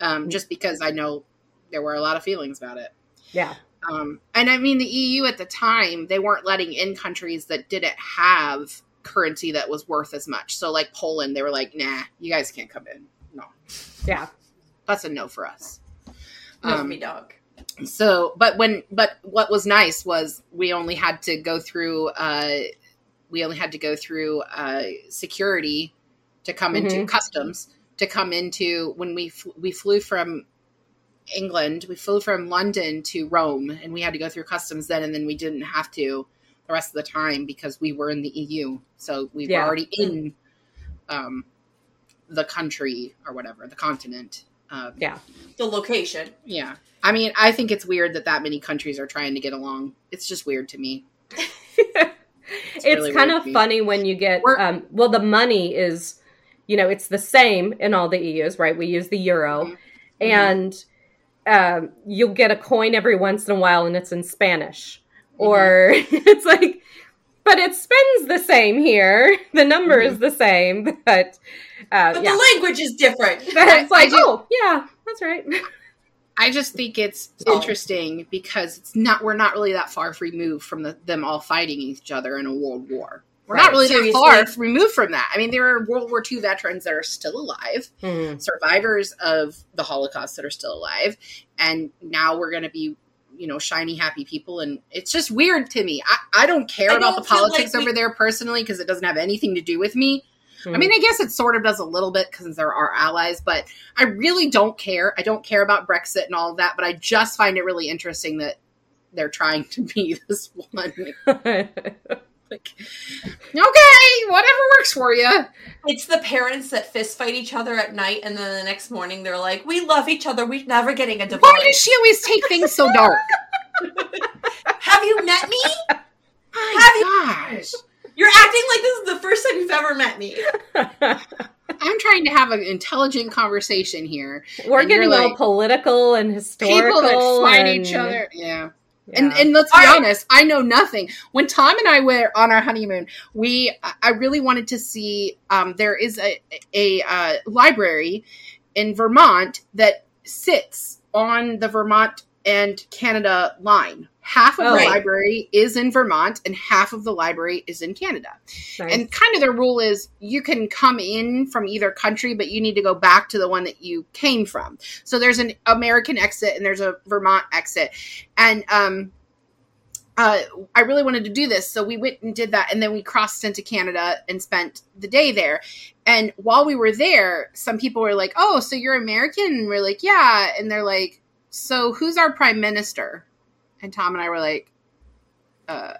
Speaker 2: um just because i know there were a lot of feelings about it
Speaker 3: Yeah.
Speaker 2: um, and I mean, the EU at the time, they weren't letting in countries that didn't have currency that was worth as much. So, like Poland, they were like, nah, you guys can't come in. No,
Speaker 3: Yeah.
Speaker 2: that's a no for us.
Speaker 1: No,
Speaker 2: Um,
Speaker 1: me dog.
Speaker 2: so, but when, but what was nice was we only had to go through, uh, we only had to go through uh, security to come into
Speaker 3: Mhm.
Speaker 2: customs to come into when we fl- we flew from England. We flew from London to Rome, and we had to go through customs then, and then we didn't have to the rest of the time because we were in the EU. So we were already in um, the country or whatever, the continent. Um,
Speaker 1: The location.
Speaker 2: yeah. I mean, I think it's weird that that many countries are trying to get along. It's just weird to me.
Speaker 3: it's
Speaker 2: really
Speaker 3: kind of funny when you get um, well the money is you know it's the same in all the eus right we use the euro
Speaker 2: Mhm.
Speaker 3: and um, you'll get a coin every once in a while and it's in spanish
Speaker 2: Mm-hmm.
Speaker 3: or it's like but it spends the same here the number is the same but uh,
Speaker 1: But
Speaker 3: yeah
Speaker 1: the language is different.
Speaker 3: But it's like oh yeah that's right
Speaker 2: I just think it's interesting because it's not we're not really that far removed from the, them all fighting each other in a world war. We're
Speaker 3: Right.
Speaker 2: not really
Speaker 1: Seriously.
Speaker 2: that far removed from that. I mean, there are World War II veterans that are still alive,
Speaker 3: Mhm.
Speaker 2: survivors of the Holocaust that are still alive, and now we're going to be, you know, shiny, happy people. And it's just weird to me. I, I don't care
Speaker 1: I
Speaker 2: about the
Speaker 1: feel like
Speaker 2: politics
Speaker 1: we-
Speaker 2: over there personally because it doesn't have anything to do with me. I
Speaker 3: Mhm.
Speaker 2: mean, I guess it sort of does a little bit because they're our allies, but I really don't care. I don't care about Brexit and all of that, but I just find it really interesting that they're trying to be this one. Like, okay, whatever works for you.
Speaker 1: It's the parents that fist fight each other at night, and then the next morning they're like, "We love each other. We're never getting a divorce."
Speaker 2: Why does she always take things so dark?
Speaker 1: Have you met me?
Speaker 2: My gosh.
Speaker 1: You're acting like this is the first time you've ever met me.
Speaker 2: I'm trying to have an intelligent conversation here.
Speaker 3: We're getting
Speaker 2: you're
Speaker 3: all
Speaker 2: like,
Speaker 3: political and historical.
Speaker 2: People that fight
Speaker 3: and-
Speaker 2: each other. Yeah.
Speaker 3: Yeah.
Speaker 2: And and let's be
Speaker 1: right.
Speaker 2: honest, I know nothing. When Tom and I were on our honeymoon, we I really wanted to see. Um, there is a a uh, library in Vermont that sits on the Vermont and Canada line. Half of
Speaker 3: Oh.
Speaker 2: the
Speaker 1: Right.
Speaker 2: library is in Vermont, and half of the library is in Canada.
Speaker 3: Nice.
Speaker 2: And kind of their rule is you can come in from either country, but you need to go back to the one that you came from. So there's an American exit and there's a Vermont exit. And um, uh, I really wanted to do this. So we went and did that. And then we crossed into Canada and spent the day there. And while we were there, some people were like, Oh, so you're American? And we're like, Yeah. And they're like, So who's our prime minister? And Tom and I were like, uh,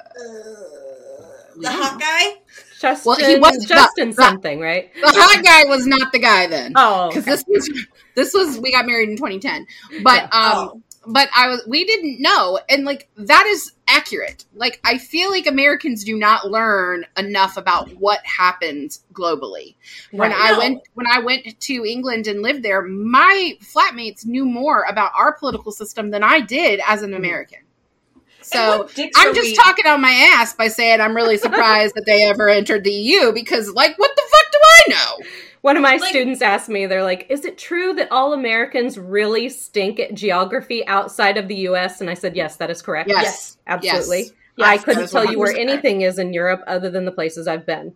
Speaker 1: the hot guy.
Speaker 3: Justin,
Speaker 2: Well, he was-
Speaker 3: Justin
Speaker 2: but-
Speaker 3: something, right?
Speaker 2: the hot guy was not the guy then.
Speaker 3: Oh,
Speaker 2: because
Speaker 3: okay.
Speaker 2: this was this was we got married in 2010 but
Speaker 3: Yeah.
Speaker 2: um
Speaker 1: oh.
Speaker 2: but i was we didn't know and like that is accurate like i feel like americans do not learn enough about what happens globally when
Speaker 3: Right.
Speaker 2: i
Speaker 1: No.
Speaker 2: went when i went to england and lived there my flatmates knew more about our political system than i did as an
Speaker 3: Mhm.
Speaker 2: american
Speaker 1: And
Speaker 2: so
Speaker 1: what dicks are
Speaker 2: I'm just
Speaker 1: we-
Speaker 2: talking on my ass by saying I'm really surprised that they ever entered the EU because, like, what the fuck do I know?
Speaker 3: One of my
Speaker 1: Like-
Speaker 3: students asked me, they're like, is it true that all Americans really stink at geography outside of the US? And I said, yes, that is correct.
Speaker 2: Yes.
Speaker 1: Yes.
Speaker 3: Absolutely.
Speaker 2: Yes.
Speaker 3: I couldn't tell you where anything is in Europe other than the places I've been.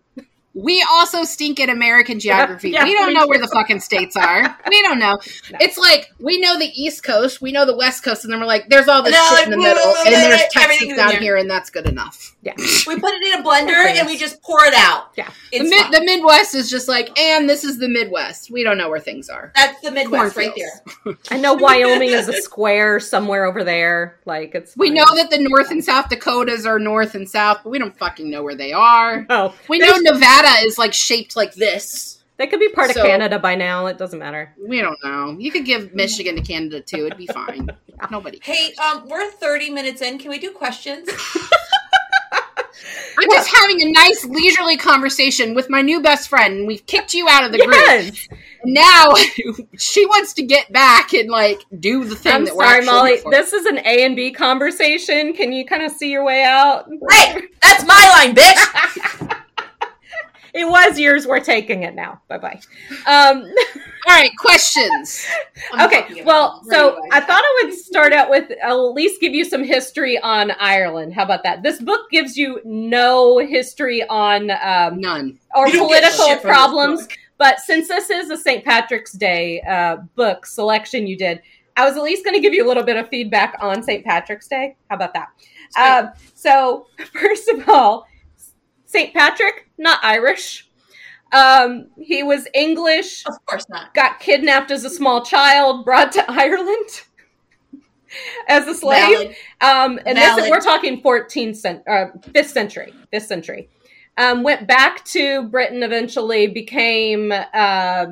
Speaker 2: We also stink at American geography.
Speaker 3: Yeah,
Speaker 2: we don't
Speaker 3: we
Speaker 2: know
Speaker 3: do.
Speaker 2: where the fucking states are. We don't know.
Speaker 3: No.
Speaker 2: It's like we know the East Coast, we know the West Coast, and then we're like, there's all this
Speaker 1: No,
Speaker 2: shit in the middle,
Speaker 1: blah, blah,
Speaker 2: and there's Texas down
Speaker 1: there.
Speaker 2: here, and that's good enough.
Speaker 1: Yeah, we put it in a blender and we just pour it out.
Speaker 3: Yeah.
Speaker 2: The, mid, the Midwest is just like, and this is the Midwest. We don't know where things are.
Speaker 1: That's the Midwest right there.
Speaker 3: I know Wyoming is a square somewhere over there. Like it's
Speaker 2: We
Speaker 3: fine.
Speaker 2: know that the North and South Dakotas are North and South, but we don't fucking know where they are.
Speaker 3: Oh,
Speaker 2: We know Nevada is like shaped like this.
Speaker 3: They could be part
Speaker 2: So-
Speaker 3: of Canada by now. It doesn't matter.
Speaker 2: We don't know. You could give Michigan to Canada too. It'd be fine. Nobody.
Speaker 1: Hey, um, we're 30 minutes in. Can we do questions?
Speaker 2: I'm just having a nice leisurely conversation with my new best friend. and We've kicked you out of the group.
Speaker 3: Yes.
Speaker 2: And now she wants to get back and like do the thing
Speaker 3: I'm
Speaker 2: that we're
Speaker 3: sorry, Molly.
Speaker 2: for.
Speaker 3: This is an A and B conversation. Can you kind of see your way out?
Speaker 1: hey, that's my line, bitch.
Speaker 3: It was yours. We're taking it now. Bye bye. Um,
Speaker 2: All right, questions.
Speaker 1: I'm
Speaker 3: okay. Well, so I thought I would start out with I'll at least give you some history on Ireland. How about that? This book gives you no history on um,
Speaker 2: None.
Speaker 3: or
Speaker 1: You don't get
Speaker 3: political
Speaker 1: shit from this
Speaker 3: problems. But since this is a St. Patrick's Day uh, book selection you did, I was at least going to give you a little bit of feedback on St. Patrick's Day. How about that? Um, so, first of all, St. Patrick, not Irish. Um, he was English,
Speaker 1: Of course not.
Speaker 3: got kidnapped as a small child, brought to Ireland as a slave. Um, and this we're talking 14th cent, uh, 5th century, 5th century. Um, went back to Britain eventually, became uh,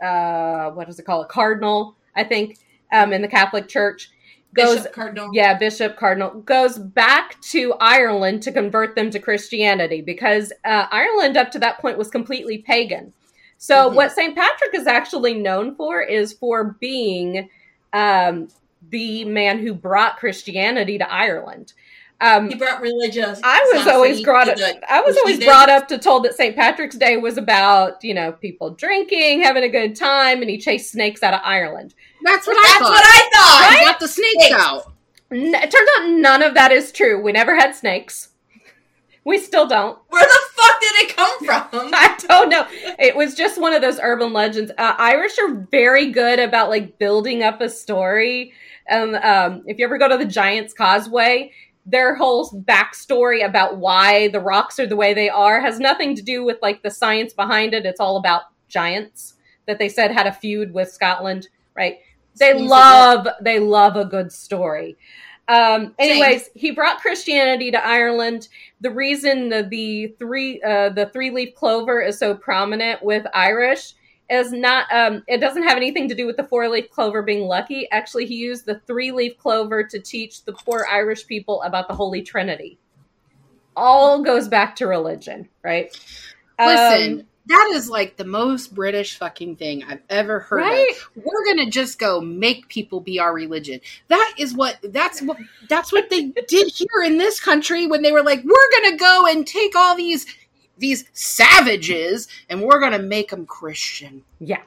Speaker 3: uh, what does it call it? Cardinal, I think, um, in the Catholic Church. Goes
Speaker 1: Bishop Cardinal.
Speaker 3: yeah, Bishop Cardinal goes back to Ireland to convert them to Christianity because uh, Ireland up to that point was completely pagan. So
Speaker 1: Mhm.
Speaker 3: what St. Patrick is actually known for is for being um, the man who brought Christianity to Ireland. Um,
Speaker 1: He brought religious.
Speaker 3: I was always brought up. I was always brought up to told that St. Patrick's Day was about you know people drinking, having a good time, and he chased snakes out of Ireland.
Speaker 2: That's what I
Speaker 1: That's
Speaker 2: thought.
Speaker 1: what I thought.
Speaker 2: I got the snakes
Speaker 1: Snakes.
Speaker 2: out.
Speaker 3: N- it turns out none of that is true. We never had snakes. We still don't.
Speaker 1: Where the fuck did it come from?
Speaker 3: I don't know. It was just one of those urban legends. Uh, Irish are very good about like building up a story. And um, if you ever go to the Giants Causeway, their whole backstory about why the rocks are the way they are has nothing to do with like the science behind it. It's all about giants that they said had a feud with Scotland, right? They
Speaker 1: Seems
Speaker 3: love they love a good story. Um, anyways, he brought Christianity to Ireland. The reason the, the three uh, the three leaf clover is so prominent with Irish is not um, it doesn't have anything to do with the four leaf clover being lucky. Actually, he used the three leaf clover to teach the poor Irish people about the Holy Trinity. All goes back to religion, right?
Speaker 2: Listen,
Speaker 3: Um,
Speaker 2: that is like the most British fucking thing I've ever heard
Speaker 3: Right?
Speaker 2: of. We're gonna just go make people be our religion. That is what that's what that's what they did here in this country when they were like, we're gonna go and take all these these savages and we're gonna make them Christian.
Speaker 3: yeah,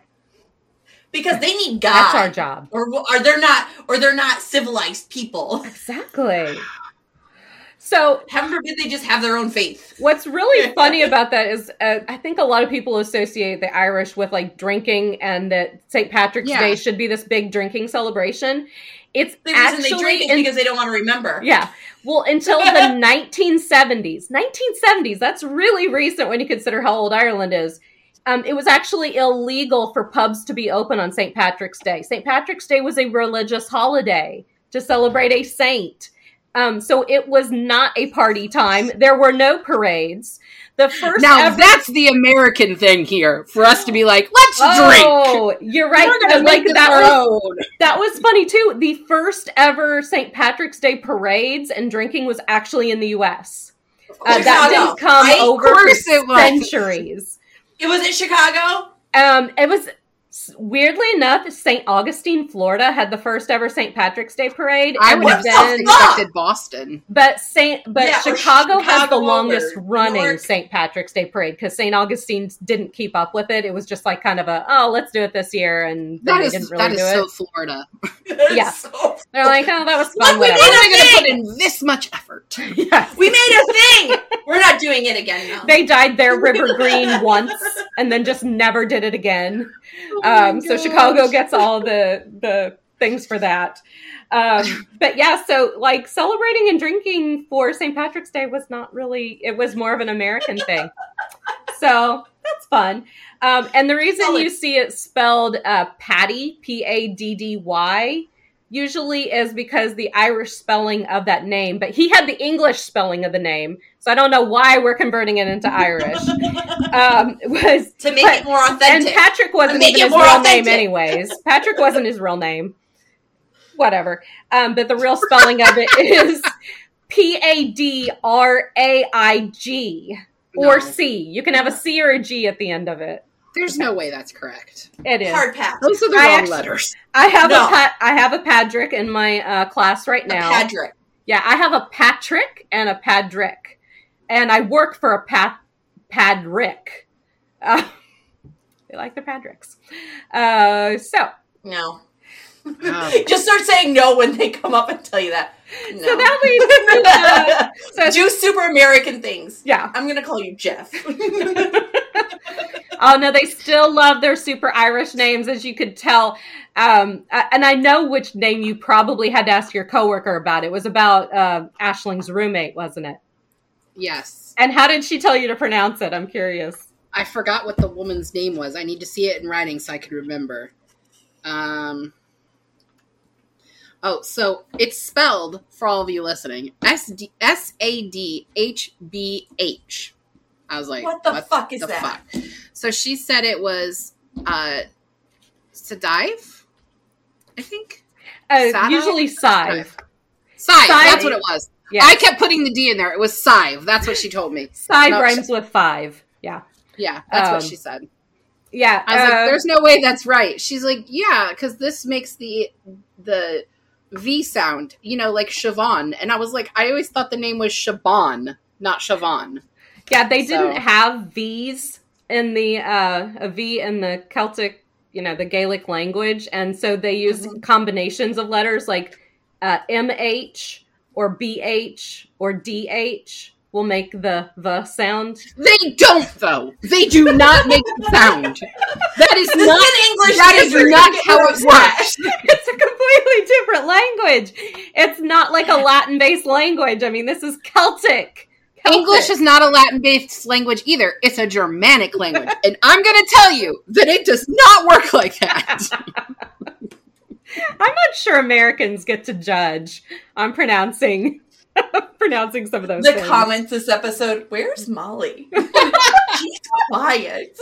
Speaker 1: Because they need God.
Speaker 3: that's our job.
Speaker 1: Or are they're not? Or they're not civilized people.
Speaker 3: Exactly. So
Speaker 1: Heaven forbid they just have their own faith.
Speaker 3: What's really funny about that is, uh, I think a lot of people associate the Irish with like drinking, and that St. Patrick's
Speaker 2: Yeah.
Speaker 3: Day should be this big drinking celebration. It's
Speaker 1: The reason
Speaker 3: actually
Speaker 1: they drink is
Speaker 3: in-
Speaker 1: because they don't want to remember.
Speaker 3: yeah. Well, until the 1970s. 1970s. That's really recent when you consider how old Ireland is. Um, it was actually illegal for pubs to be open on St. Patrick's Day. St. Patrick's Day was a religious holiday to celebrate a saint. Um, so it was not a party time. There were no parades. The first
Speaker 2: Now
Speaker 3: ever-
Speaker 2: that's the American thing here for us to be like, let's drink.
Speaker 3: Oh, you're right.
Speaker 2: We're gonna
Speaker 3: like
Speaker 2: make this
Speaker 3: that
Speaker 2: our
Speaker 3: was
Speaker 2: own.
Speaker 3: that was funny too. The first ever St. Patrick's Day parades and drinking was actually in the U.S. Uh, that didn't come
Speaker 1: right?
Speaker 3: over
Speaker 2: Of
Speaker 3: for
Speaker 2: it was.
Speaker 3: centuries.
Speaker 1: It was in Chicago.
Speaker 3: Um, it was weirdly enough, St. Augustine, Florida, had the first ever St. Patrick's Day parade.
Speaker 2: I would have
Speaker 1: the
Speaker 3: then,
Speaker 2: expected Boston.
Speaker 3: but Saint, but
Speaker 1: Yeah, or
Speaker 3: Chicago has the longest running
Speaker 1: York.
Speaker 3: St. Patrick's Day parade because St. Augustine didn't keep up with it. It was just like kind of a oh, let's do it this year, and then
Speaker 2: That
Speaker 3: they
Speaker 2: is
Speaker 3: didn't really
Speaker 2: that
Speaker 3: do
Speaker 2: is
Speaker 3: it.
Speaker 2: so Florida.
Speaker 3: Yeah.
Speaker 1: So-
Speaker 3: They're like, oh, that was fun.
Speaker 1: we
Speaker 3: whatever.
Speaker 1: did
Speaker 2: We're
Speaker 1: it!
Speaker 2: going to put in this much effort.
Speaker 3: yes.
Speaker 1: we made a thing. We're not doing it again now.
Speaker 3: They dyed their river green once and then just never did it again. Um, so Chicago gets all the the things for that. Um, but yeah, so like celebrating and drinking for St. Patrick's Day was not really. It was more of an American thing. So that's fun. Um, and the reason
Speaker 1: Solid.
Speaker 3: you see it spelled uh, Patty P A D D Y usually is because the Irish spelling of that name, but he had the English spelling of the name, so I don't know why we're converting it into Irish. Um, was
Speaker 1: to make
Speaker 3: but-
Speaker 1: it more authentic. and.
Speaker 3: Patrick wasn't even his real
Speaker 1: authentic.
Speaker 3: name, anyways. Patrick wasn't his real name. Whatever. Um, but the real spelling of it is P A D R A I G or
Speaker 2: No.
Speaker 3: C. You can have a C or a G at the end of it.
Speaker 2: There's no way that's correct.
Speaker 3: It is.
Speaker 1: Hard pass.
Speaker 2: Those are the
Speaker 3: I
Speaker 2: wrong
Speaker 3: actually-
Speaker 2: letters.
Speaker 3: I have
Speaker 1: No.
Speaker 3: a pat. I have a Patrick in my uh, class right
Speaker 1: A
Speaker 3: now.
Speaker 1: Patrick.
Speaker 3: Yeah, I have a Patrick and a Padrick, and I work for a Pat Padrick. Uh, they like their Padricks. Uh, so
Speaker 1: No.
Speaker 2: Oh.
Speaker 1: Just start saying no when they come up and tell you that. No.
Speaker 3: so that leads to uh, so
Speaker 1: Do super American things.
Speaker 3: yeah.
Speaker 1: I'm gonna call you Jeff.
Speaker 3: Oh no, they still love their super Irish names, as you could tell. Um, and I know which name you probably had to ask your coworker about. It was about uh, Aisling's roommate, wasn't it?
Speaker 2: Yes.
Speaker 3: And how did she tell you to pronounce it? I'm curious.
Speaker 2: I forgot what the woman's name was. I need to see it in writing so I can remember. Um. Oh, so it's spelled for all of you listening. S D S A D H B H. I was like,
Speaker 1: What the fuck is that?
Speaker 2: fuck? So she said it was uh Sadive, I think.
Speaker 3: Uh,
Speaker 2: Side?
Speaker 3: usually Sive.
Speaker 2: Sive,
Speaker 3: Sive.
Speaker 2: that's what it was.
Speaker 3: Yeah,
Speaker 2: I kept putting the D in there. It was Sive. That's what she told me.
Speaker 3: Sive
Speaker 2: no,
Speaker 3: rhymes with five. Yeah,
Speaker 2: Yeah, that's what
Speaker 3: Um,
Speaker 2: she said.
Speaker 3: yeah.
Speaker 2: I was
Speaker 3: uh,
Speaker 2: like, "There's no way that's right." She's like, "Yeah, because this makes the the V sound, you know, like Siobhan." And I was like, "I always thought the name was Siobhan, not Siobhan."
Speaker 3: Yeah, they
Speaker 2: So-
Speaker 3: didn't have V's in the uh, a V in the Celtic, you know, the Gaelic language, and so they used
Speaker 2: Mm-hmm.
Speaker 3: combinations of letters like uh, MH or BH or DH will make the the sound.
Speaker 2: They don't, though. They do not make the sound. That is
Speaker 1: This
Speaker 2: not.
Speaker 1: is English
Speaker 2: That is not how it works.
Speaker 3: it's a completely different language. It's not like a Latin based language. I mean, this is Celtic. Celtic.
Speaker 2: English is not a Latin-based language either. It's a Germanic language, and I'm going to tell you that it does not work like that.
Speaker 3: I'm not sure Americans get to judge on pronouncing pronouncing some of those
Speaker 1: The
Speaker 3: things.
Speaker 1: comments this episode. Where's Molly? She's quiet.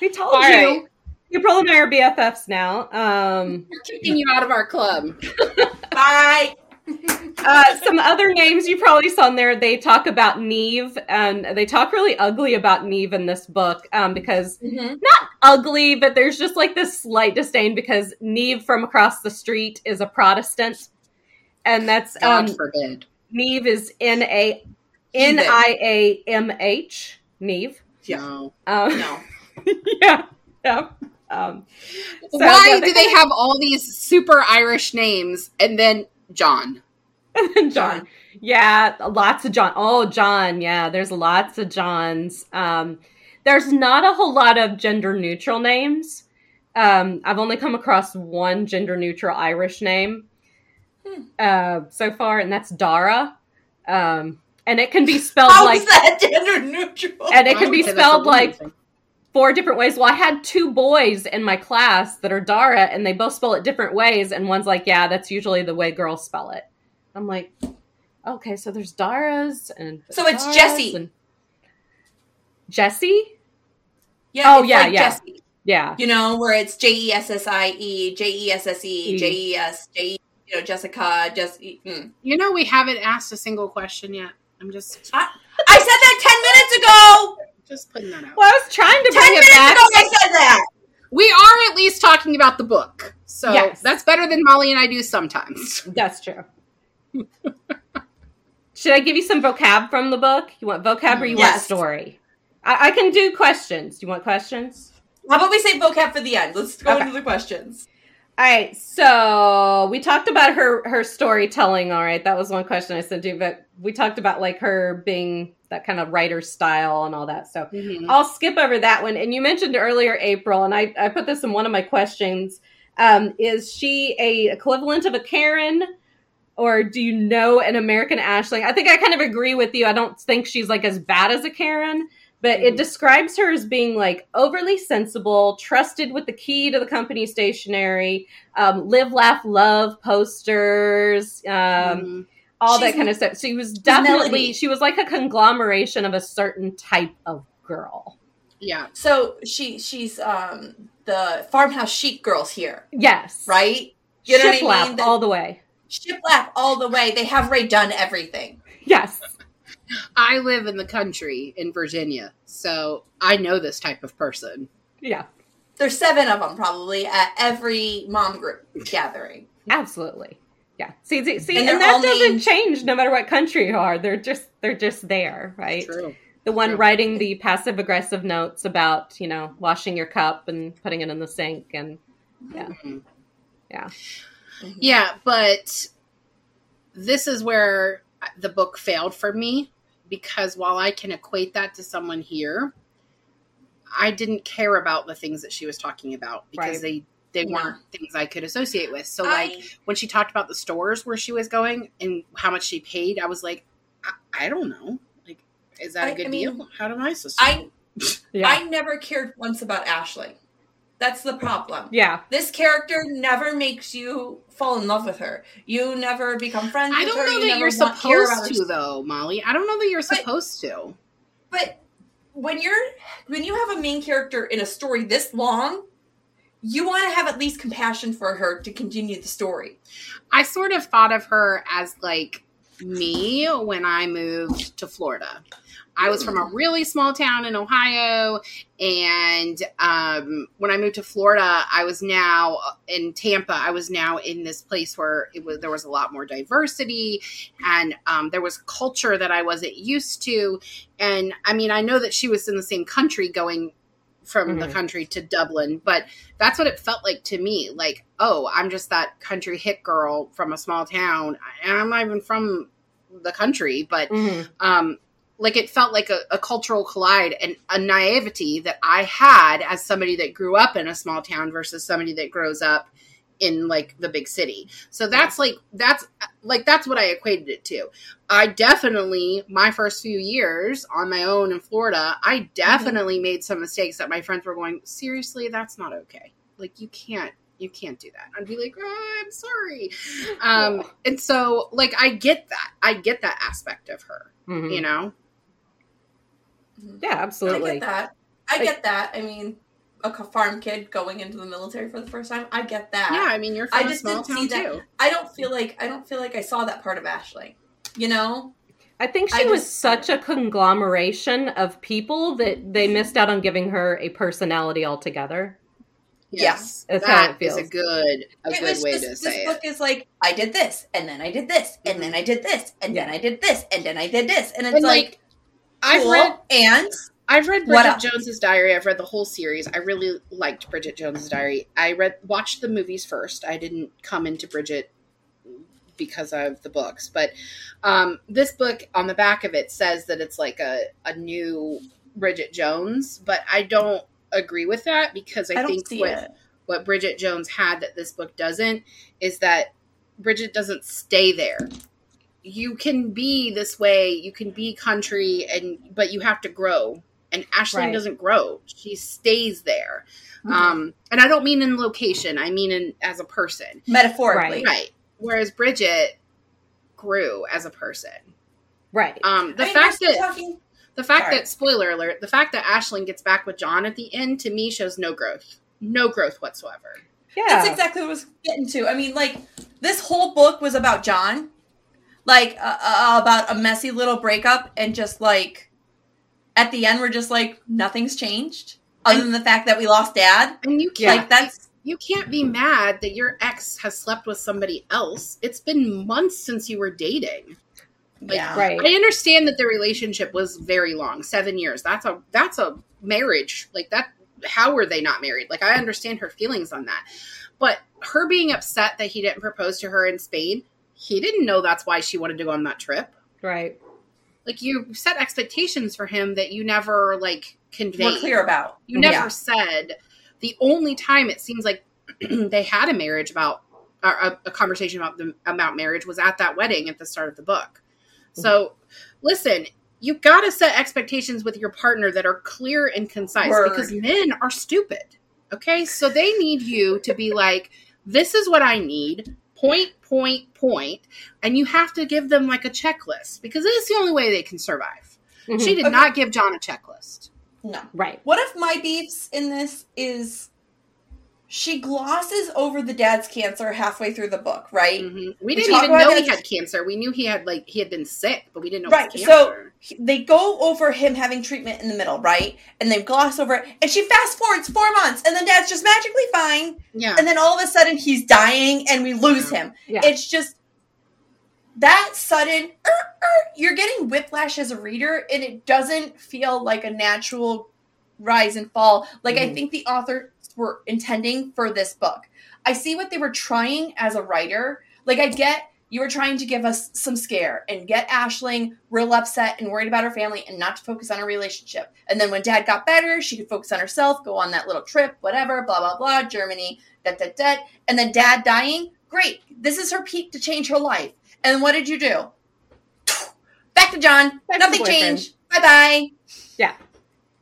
Speaker 3: We told
Speaker 2: All
Speaker 3: you.
Speaker 2: right.
Speaker 3: April and I are BFFs now. Um,
Speaker 2: We're kicking you out of our club.
Speaker 1: Bye.
Speaker 3: Uh, some other names you probably saw in there. They talk about Neve, and they talk really ugly about Neve in this book um, because
Speaker 1: Mhm.
Speaker 3: not ugly, but there's just like this slight disdain because Neve from across the street is a Protestant, and that's
Speaker 2: God
Speaker 3: um,
Speaker 2: forbid.
Speaker 3: Neve is N A N I A M H Neve.
Speaker 1: Yeah.
Speaker 2: No.
Speaker 3: Um,
Speaker 1: No.
Speaker 3: yeah, yeah. Um, so,
Speaker 2: Why
Speaker 3: yeah,
Speaker 2: do they have all these super Irish names and then John?
Speaker 3: John. John. Yeah, lots of John. Oh, John. Yeah, there's lots of Johns. Um, there's not a whole lot of gender neutral names. Um, I've only come across one gender neutral Irish name
Speaker 1: Hmm.
Speaker 3: uh, so far, and that's Dara. Um, and it can be spelled like
Speaker 1: gender neutral?
Speaker 3: and it can be
Speaker 2: say that's a
Speaker 3: spelled like. Four different ways. Well, I had two boys in my class that are Dara, and they both spell it different ways. And one's like, "Yeah, that's usually the way girls spell it." I'm like, "Okay, so there's Daras and
Speaker 1: So it's
Speaker 3: Daras
Speaker 1: Jessie.
Speaker 3: and- Jesse?
Speaker 1: Yeah.
Speaker 3: Oh, yeah,
Speaker 1: like
Speaker 3: yeah.
Speaker 1: Jessie.
Speaker 3: Yeah,
Speaker 1: You know, where it's J E S S I E, J E S S
Speaker 3: E.
Speaker 1: J E S, J E, you know, Jessica, Jesse. Mm.
Speaker 2: You know, we haven't asked a single question yet. I'm just
Speaker 1: I said that 10 minutes ago!
Speaker 2: Just putting that out.
Speaker 3: Well, I was trying to
Speaker 1: 10
Speaker 3: bring
Speaker 1: minutes
Speaker 3: it back.
Speaker 1: ago I said that!
Speaker 2: We are at least talking about the book. So
Speaker 3: Yes.
Speaker 2: that's better than Molly and I do sometimes.
Speaker 3: That's true. Should I give you some vocab from the book? You want vocab or you want story? I, I can do questions. Do you want questions?
Speaker 1: How about we say vocab for the end? Let's go
Speaker 3: Okay.
Speaker 1: into the questions.
Speaker 3: All right, so we talked about her her storytelling. All right, that was one question I sent you, but we talked about like her being that kind of writer style and all that. So I'll skip over that one. And you mentioned earlier April, and I I put this in one of my questions. Um, is she a equivalent of a Karen, or do you know an American Aisling? I think I kind of agree with you. I don't think she's like as bad as a Karen, but it
Speaker 2: Mhm.
Speaker 3: describes her as being like overly sensible, trusted with the key to the company stationery, um, live, laugh, love posters, um,
Speaker 2: Mhm.
Speaker 3: All that kind of stuff. She was definitely
Speaker 1: Melody.
Speaker 3: she was like a conglomeration of a certain type of girl.
Speaker 2: yeah.
Speaker 1: So she she's um the farmhouse chic girls here,
Speaker 3: Yes,
Speaker 1: right? You know what I mean? The-
Speaker 3: all the way.
Speaker 1: Shiplap all the way. They have Ray done everything.
Speaker 3: Yes,
Speaker 2: I live in the country in Virginia, so I know this type of person.
Speaker 3: yeah,
Speaker 1: There's seven of them probably at every mom group gathering.
Speaker 3: absolutely. Yeah. See, see, see
Speaker 1: And
Speaker 3: and, that doesn't
Speaker 1: named-
Speaker 3: change no matter what country you are. They're just they're just there, right?
Speaker 2: True.
Speaker 3: the one
Speaker 2: True.
Speaker 3: writing the passive aggressive notes about you know washing your cup and putting it in the sink and Yeah.
Speaker 2: Mhm.
Speaker 3: Yeah.
Speaker 2: Yeah, but this is where the book failed for me because while I can equate that to someone here, I didn't care about the things that she was talking about because they they
Speaker 1: Yeah.
Speaker 2: weren't things I could associate with. So like when she talked about the stores where she was going and how much she paid, I was like, I, I don't know. Like, is that a
Speaker 1: I-
Speaker 2: good
Speaker 1: I mean,
Speaker 2: deal? How do I supposed?
Speaker 1: I
Speaker 3: yeah
Speaker 1: I never cared once about Ashley. That's the problem.
Speaker 3: yeah
Speaker 1: This character never makes you fall in love with her. You never become friends
Speaker 2: I don't know
Speaker 1: you
Speaker 2: that you're
Speaker 1: want- care about
Speaker 2: supposed to, though, Molly. I don't know that you're
Speaker 1: But-
Speaker 2: supposed to.
Speaker 1: But when you're when you have a main character in a story this long, you want to have at least compassion for her to continue the story.
Speaker 2: I sort of thought of her as like me when I moved to Florida. I was from a really small town in Ohio, and um, when I moved to Florida, I was now in Tampa. I was now in this place where it was there was a lot more diversity, and um, there was culture that I wasn't used to. And I mean, I know that she was in the same country going from the
Speaker 3: Mhm.
Speaker 2: country to Dublin, but that's what it felt like to me. Like, oh, I'm just that country hit girl from a small town, and I'm not even from the country, but
Speaker 3: Mhm.
Speaker 2: um, like it felt like a, a cultural collide and a naivety that I had as somebody that grew up in a small town versus somebody that grows up in like the big city. So that's like that's like that's what I equated it to. I definitely my first few years on my own in Florida, I definitely made some mistakes that my friends were going, "Seriously, that's not okay. Like you can't you can't do that." I'd be like, "Oh, I'm sorry." Um and so like I get that. I get that aspect of her,
Speaker 3: Mhm.
Speaker 2: you know.
Speaker 3: yeah absolutely.
Speaker 1: I get that. I
Speaker 3: Like-
Speaker 1: get that. I mean, a farm kid going into the military for the first time. I get that.
Speaker 2: Yeah, I mean, you're
Speaker 1: I
Speaker 2: from a
Speaker 1: just
Speaker 2: small
Speaker 1: didn't see
Speaker 2: town
Speaker 1: that.
Speaker 2: too.
Speaker 1: I don't feel like I don't feel like I saw that part of Ashley. You know?
Speaker 3: i think
Speaker 1: I
Speaker 3: she was
Speaker 1: just-
Speaker 3: such a conglomeration of people that they missed out on giving her a personality altogether
Speaker 2: Yes,
Speaker 3: That's how
Speaker 2: that
Speaker 3: it
Speaker 2: is a good a
Speaker 1: it
Speaker 2: good
Speaker 1: was
Speaker 2: way
Speaker 1: just,
Speaker 2: to
Speaker 1: this
Speaker 2: say
Speaker 1: book
Speaker 2: it.
Speaker 1: is like I did this and then I did this and mm-hmm. then I did this and then I did this and then I did this and it's
Speaker 2: And,
Speaker 1: like,
Speaker 2: like, I've
Speaker 1: cool,
Speaker 2: read
Speaker 1: and
Speaker 2: I've read Bridget? Jones's Diary. I've read the whole series. I really liked Bridget Jones's Diary. I read watched the movies first. I didn't come into Bridget because of the books, but um, this book on the back of it says that it's like a a new Bridget Jones, but I don't agree with that because I,
Speaker 1: I
Speaker 2: think what
Speaker 1: it.
Speaker 2: what Bridget Jones had that this book doesn't is that Bridget doesn't stay there. You can be this way, you can be country and but you have to grow. And Ashley
Speaker 3: Right.
Speaker 2: doesn't grow. She stays there.
Speaker 1: Mhm.
Speaker 2: Um and I don't mean in location, I mean in as a person.
Speaker 1: metaphorically.
Speaker 2: Right. Whereas Bridget grew as a person.
Speaker 3: right
Speaker 2: Um the
Speaker 1: I mean,
Speaker 2: fact that
Speaker 1: talking,
Speaker 2: the fact
Speaker 1: Sorry.
Speaker 2: that spoiler alert, the fact that Aisling gets back with John at the end to me shows no growth. No growth whatsoever.
Speaker 3: yeah
Speaker 1: that's exactly what I was getting to. I mean, like this whole book was about John, like uh, uh, about a messy little breakup, and just like at the end, we're just like nothing's changed other than the fact that we lost Dad.
Speaker 2: And you can't
Speaker 1: Like that's
Speaker 2: you can't be mad that your ex has slept with somebody else. It's been months since you were dating. Like,
Speaker 1: yeah.
Speaker 3: right
Speaker 2: I understand that the relationship was very long, 7 years. That's a that's a marriage. Like that how were they not married? Like I understand her feelings on that. But her being upset that he didn't propose to her in Spain, he didn't know that's why she wanted to go on that trip.
Speaker 3: right
Speaker 2: Like you set expectations for him that you never like conveyed.
Speaker 1: We're clear about.
Speaker 2: You never
Speaker 1: Yeah.
Speaker 2: said the only time it seems like they had a marriage about a, a conversation about the about marriage was at that wedding at the start of the book. Mm-hmm. So, listen, you got to set expectations with your partner that are clear and concise
Speaker 1: Word.
Speaker 2: because men are stupid. Okay? So they need you to be like, this is what I need, point, point, point. And you have to give them like a checklist because it is the only way they can survive.
Speaker 3: Mhm.
Speaker 2: She did
Speaker 1: Okay.
Speaker 2: not give John a checklist.
Speaker 1: No.
Speaker 3: right.
Speaker 1: What if my beefs in this is she glosses over the dad's cancer halfway through the book, right?
Speaker 2: Mhm. We didn't even know he had cancer. We knew he had like he had been sick, but we didn't know
Speaker 1: Right, so-
Speaker 2: cancer.
Speaker 1: They go over him having treatment in the middle, right? And they gloss over it. And she fast forwards four months, and then dad's just magically fine.
Speaker 2: yeah.
Speaker 1: And then all of a sudden he's dying and we lose him.
Speaker 3: Yeah.
Speaker 1: It's just that sudden, er, er, you're getting whiplash as a reader, and it doesn't feel like a natural rise and fall like I
Speaker 3: Mhm.
Speaker 1: think the authors were intending for this book. I see what they were trying as a writer. Like, I get you were trying to give us some scare and get Aisling real upset and worried about her family and not to focus on her relationship. And then when dad got better, she could focus on herself, go on that little trip, whatever, blah, blah, blah, Germany, da, da, da. And then dad dying, great. This is her peak to change her life. And what did you do? Back to John.
Speaker 3: Back
Speaker 1: Nothing
Speaker 3: boyfriend.
Speaker 1: changed. Bye bye. Yeah.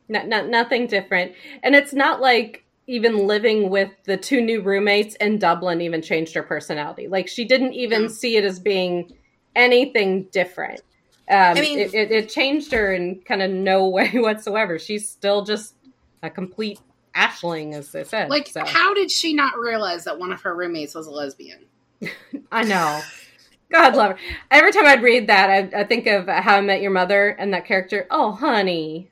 Speaker 3: No, no, nothing different. And it's not like even living with the two new roommates in Dublin even changed her personality. Like she didn't even see it as being anything different. Um,
Speaker 1: I mean-
Speaker 3: it, it, it changed her in kind of no way whatsoever. She's still just a complete aisling, as they said.
Speaker 2: Like,
Speaker 3: so.
Speaker 2: how did she not realize that one of her roommates was a lesbian?
Speaker 3: I know. God love her. Every time I'd read that, I, I think of How I Met Your Mother and that character. Oh, honey,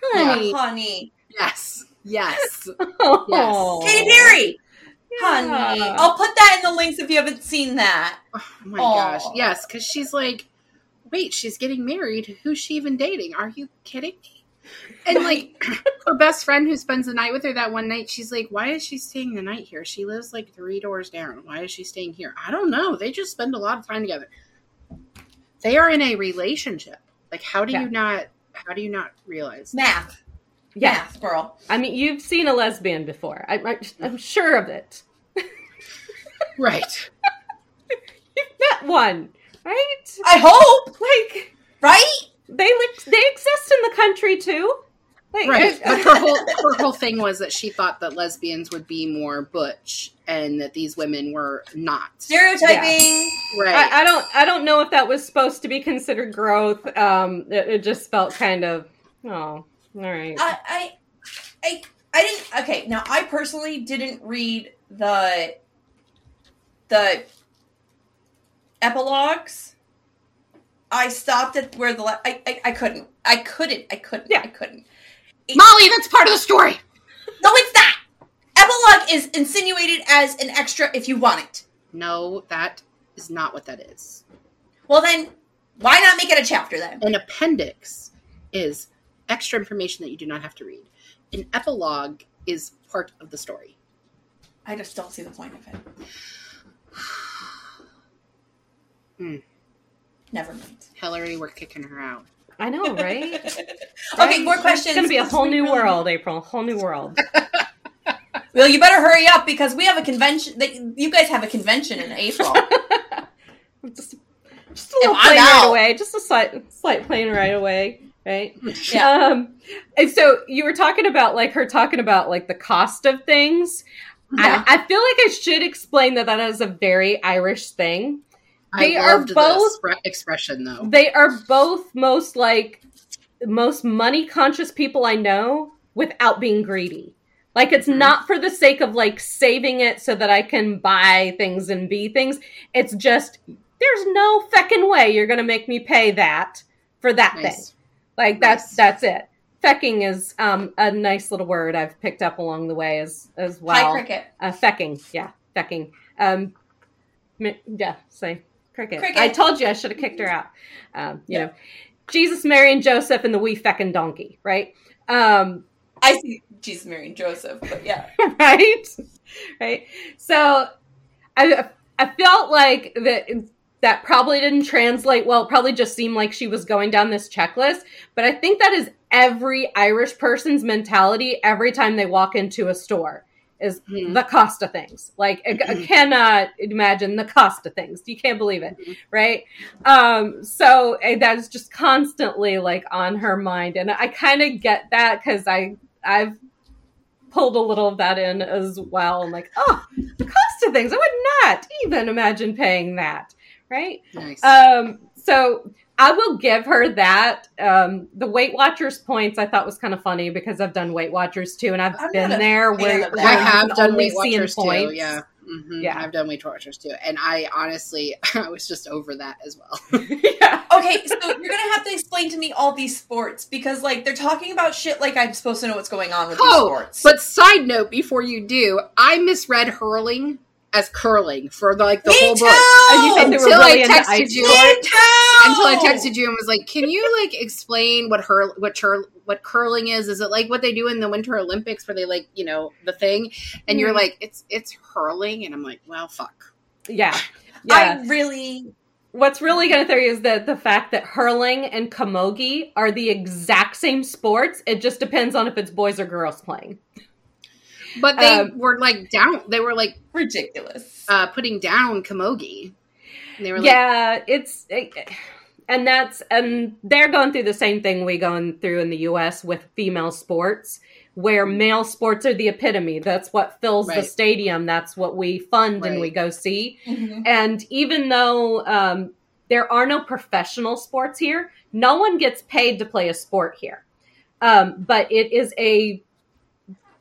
Speaker 3: honey,
Speaker 1: Oh, honey.
Speaker 2: Yes. Yes.
Speaker 3: oh,
Speaker 1: Katy Perry. Honey.
Speaker 3: Yeah.
Speaker 1: I'll put that in the links if you haven't seen that.
Speaker 2: Oh my
Speaker 1: Aw.
Speaker 2: gosh. Yes, because she's like, wait, she's getting married. Who's she even dating? Are you kidding me? And like her best friend who spends the night with her that one night, she's like, Why is she staying the night here? She lives like three doors down. Why is she staying here? I don't know. They just spend a lot of time together. They are in a relationship. Like, how do
Speaker 3: Yeah.
Speaker 2: you not how do you not realize that?
Speaker 1: Math.
Speaker 3: Yeah,
Speaker 1: girl.
Speaker 3: I mean, you've seen a lesbian before. I, I, I'm sure of it.
Speaker 2: Right.
Speaker 3: You've met one, right?
Speaker 1: I hope,
Speaker 3: Like
Speaker 1: right?
Speaker 3: they they exist in the country too. Like,
Speaker 2: Right. But her whole her whole thing was that she thought that lesbians would be more butch and that these women were not.
Speaker 1: Stereotyping.
Speaker 2: Right.
Speaker 3: I, I don't I don't know if that was supposed to be considered growth. Um, it, it just felt kind of oh, all right.
Speaker 1: I, I, I, I didn't. Okay, now I personally didn't read the the epilogues. I stopped at where the la- I, I I couldn't. I couldn't. I couldn't.
Speaker 3: Yeah.
Speaker 1: I couldn't.
Speaker 2: Molly, that's part of the story.
Speaker 1: No, it's not. Epilogue is insinuated as an extra if you want it.
Speaker 2: No, that is not what that is.
Speaker 1: Well, then why not make it a chapter then?
Speaker 2: An appendix is extra information that you do not have to read. An epilogue is part of the story.
Speaker 1: I just don't see the point of it.
Speaker 2: Hmm.
Speaker 1: Never mind.
Speaker 2: Hillary, we're kicking her out.
Speaker 3: I know, right?
Speaker 1: okay, more questions.
Speaker 3: It's gonna be a whole new world, April. Whole new world.
Speaker 1: Well, you better hurry up because we have a convention. That you guys have a convention in April.
Speaker 3: just, just a little plane right away. Just a slight, slight plane right away. Right.
Speaker 1: Yeah.
Speaker 3: Um, and so you were talking about like her talking about like the cost of things.
Speaker 1: Yeah.
Speaker 3: I, I feel like I should explain that that is a very Irish thing. They
Speaker 2: I
Speaker 3: are both-
Speaker 2: expression though.
Speaker 3: They are both most like most money conscious people I know without being greedy. Like it's
Speaker 2: Mhm.
Speaker 3: not for the sake of like saving it so that I can buy things and be things. It's just there's no feckin' way you're gonna make me pay that for that thing. Like that's
Speaker 2: Nice.
Speaker 3: that's it. Fecking is um, a nice little word I've picked up along the way as as well.
Speaker 1: Hi, cricket.
Speaker 3: Uh, fecking, yeah, fecking. Um, yeah, say cricket.
Speaker 1: Cricket.
Speaker 3: I told you I should have kicked her out. Um, you
Speaker 1: Yeah.
Speaker 3: know, Jesus, Mary, and Joseph, and the wee fecking donkey, right? Um,
Speaker 1: I see Jesus, Mary, and Joseph, but yeah.
Speaker 3: right, right. So, I I felt like that that probably didn't translate well. It probably just seemed like she was going down this checklist, but I think that is every Irish person's mentality every time they walk into a store. is
Speaker 2: Mhm.
Speaker 3: the cost of things. Like I, I cannot imagine the cost of things. You can't believe it,
Speaker 2: Mhm.
Speaker 3: right? Um, so eh, that's just constantly like on her mind, and I kind of get that because I I've pulled a little of that in as well. I'm like, oh, the cost of things. I would not even imagine paying that, right?
Speaker 2: Nice.
Speaker 3: Um, so I will give her that. Um, the Weight Watchers points I thought was kind of funny because I've done Weight Watchers too, and I've
Speaker 1: I'm
Speaker 3: been there
Speaker 1: fan
Speaker 3: where, where.
Speaker 2: I have done
Speaker 3: only
Speaker 2: Weight
Speaker 3: see in
Speaker 2: Watchers too.
Speaker 3: points.
Speaker 2: Yeah. hmm
Speaker 3: Yeah.
Speaker 2: I've done Weight Watchers too. And I honestly, I was just over that as well.
Speaker 3: yeah.
Speaker 1: Okay, so you're gonna have to explain to me all these sports because like they're talking about shit like I'm supposed to know what's going on with these
Speaker 2: Oh,
Speaker 1: sports.
Speaker 2: But side note, before you do, I misread hurling as curling for the, like the
Speaker 1: Me
Speaker 2: whole
Speaker 1: too!
Speaker 2: book.
Speaker 3: And you think
Speaker 2: Until I
Speaker 3: really into
Speaker 2: texted you.
Speaker 1: Me too!
Speaker 2: Until I texted you and was like, "Can you like explain what her what chur- what curling is? Is it like what they do in the Winter Olympics where they like you know the thing?" And you're
Speaker 3: Mhm.
Speaker 2: like, "It's it's hurling," and I'm like, "Well, fuck."
Speaker 3: Yeah. Yeah.
Speaker 1: I really
Speaker 3: What's really going to throw you is that the fact that hurling and camogie are the exact same sports. It just depends on if it's boys or girls playing.
Speaker 2: But they
Speaker 3: Um,
Speaker 2: were like down. They were like
Speaker 1: ridiculous.
Speaker 2: uh, putting down camogie. And they were like,
Speaker 3: yeah, it's and that's and they're going through the same thing we going through in the U.S. with female sports, where male sports are the epitome. That's what fills the stadium. That's what we fund and we go see.
Speaker 1: Mhm.
Speaker 3: And even though um, there are no professional sports here, no one gets paid to play a sport here. Um, but it is a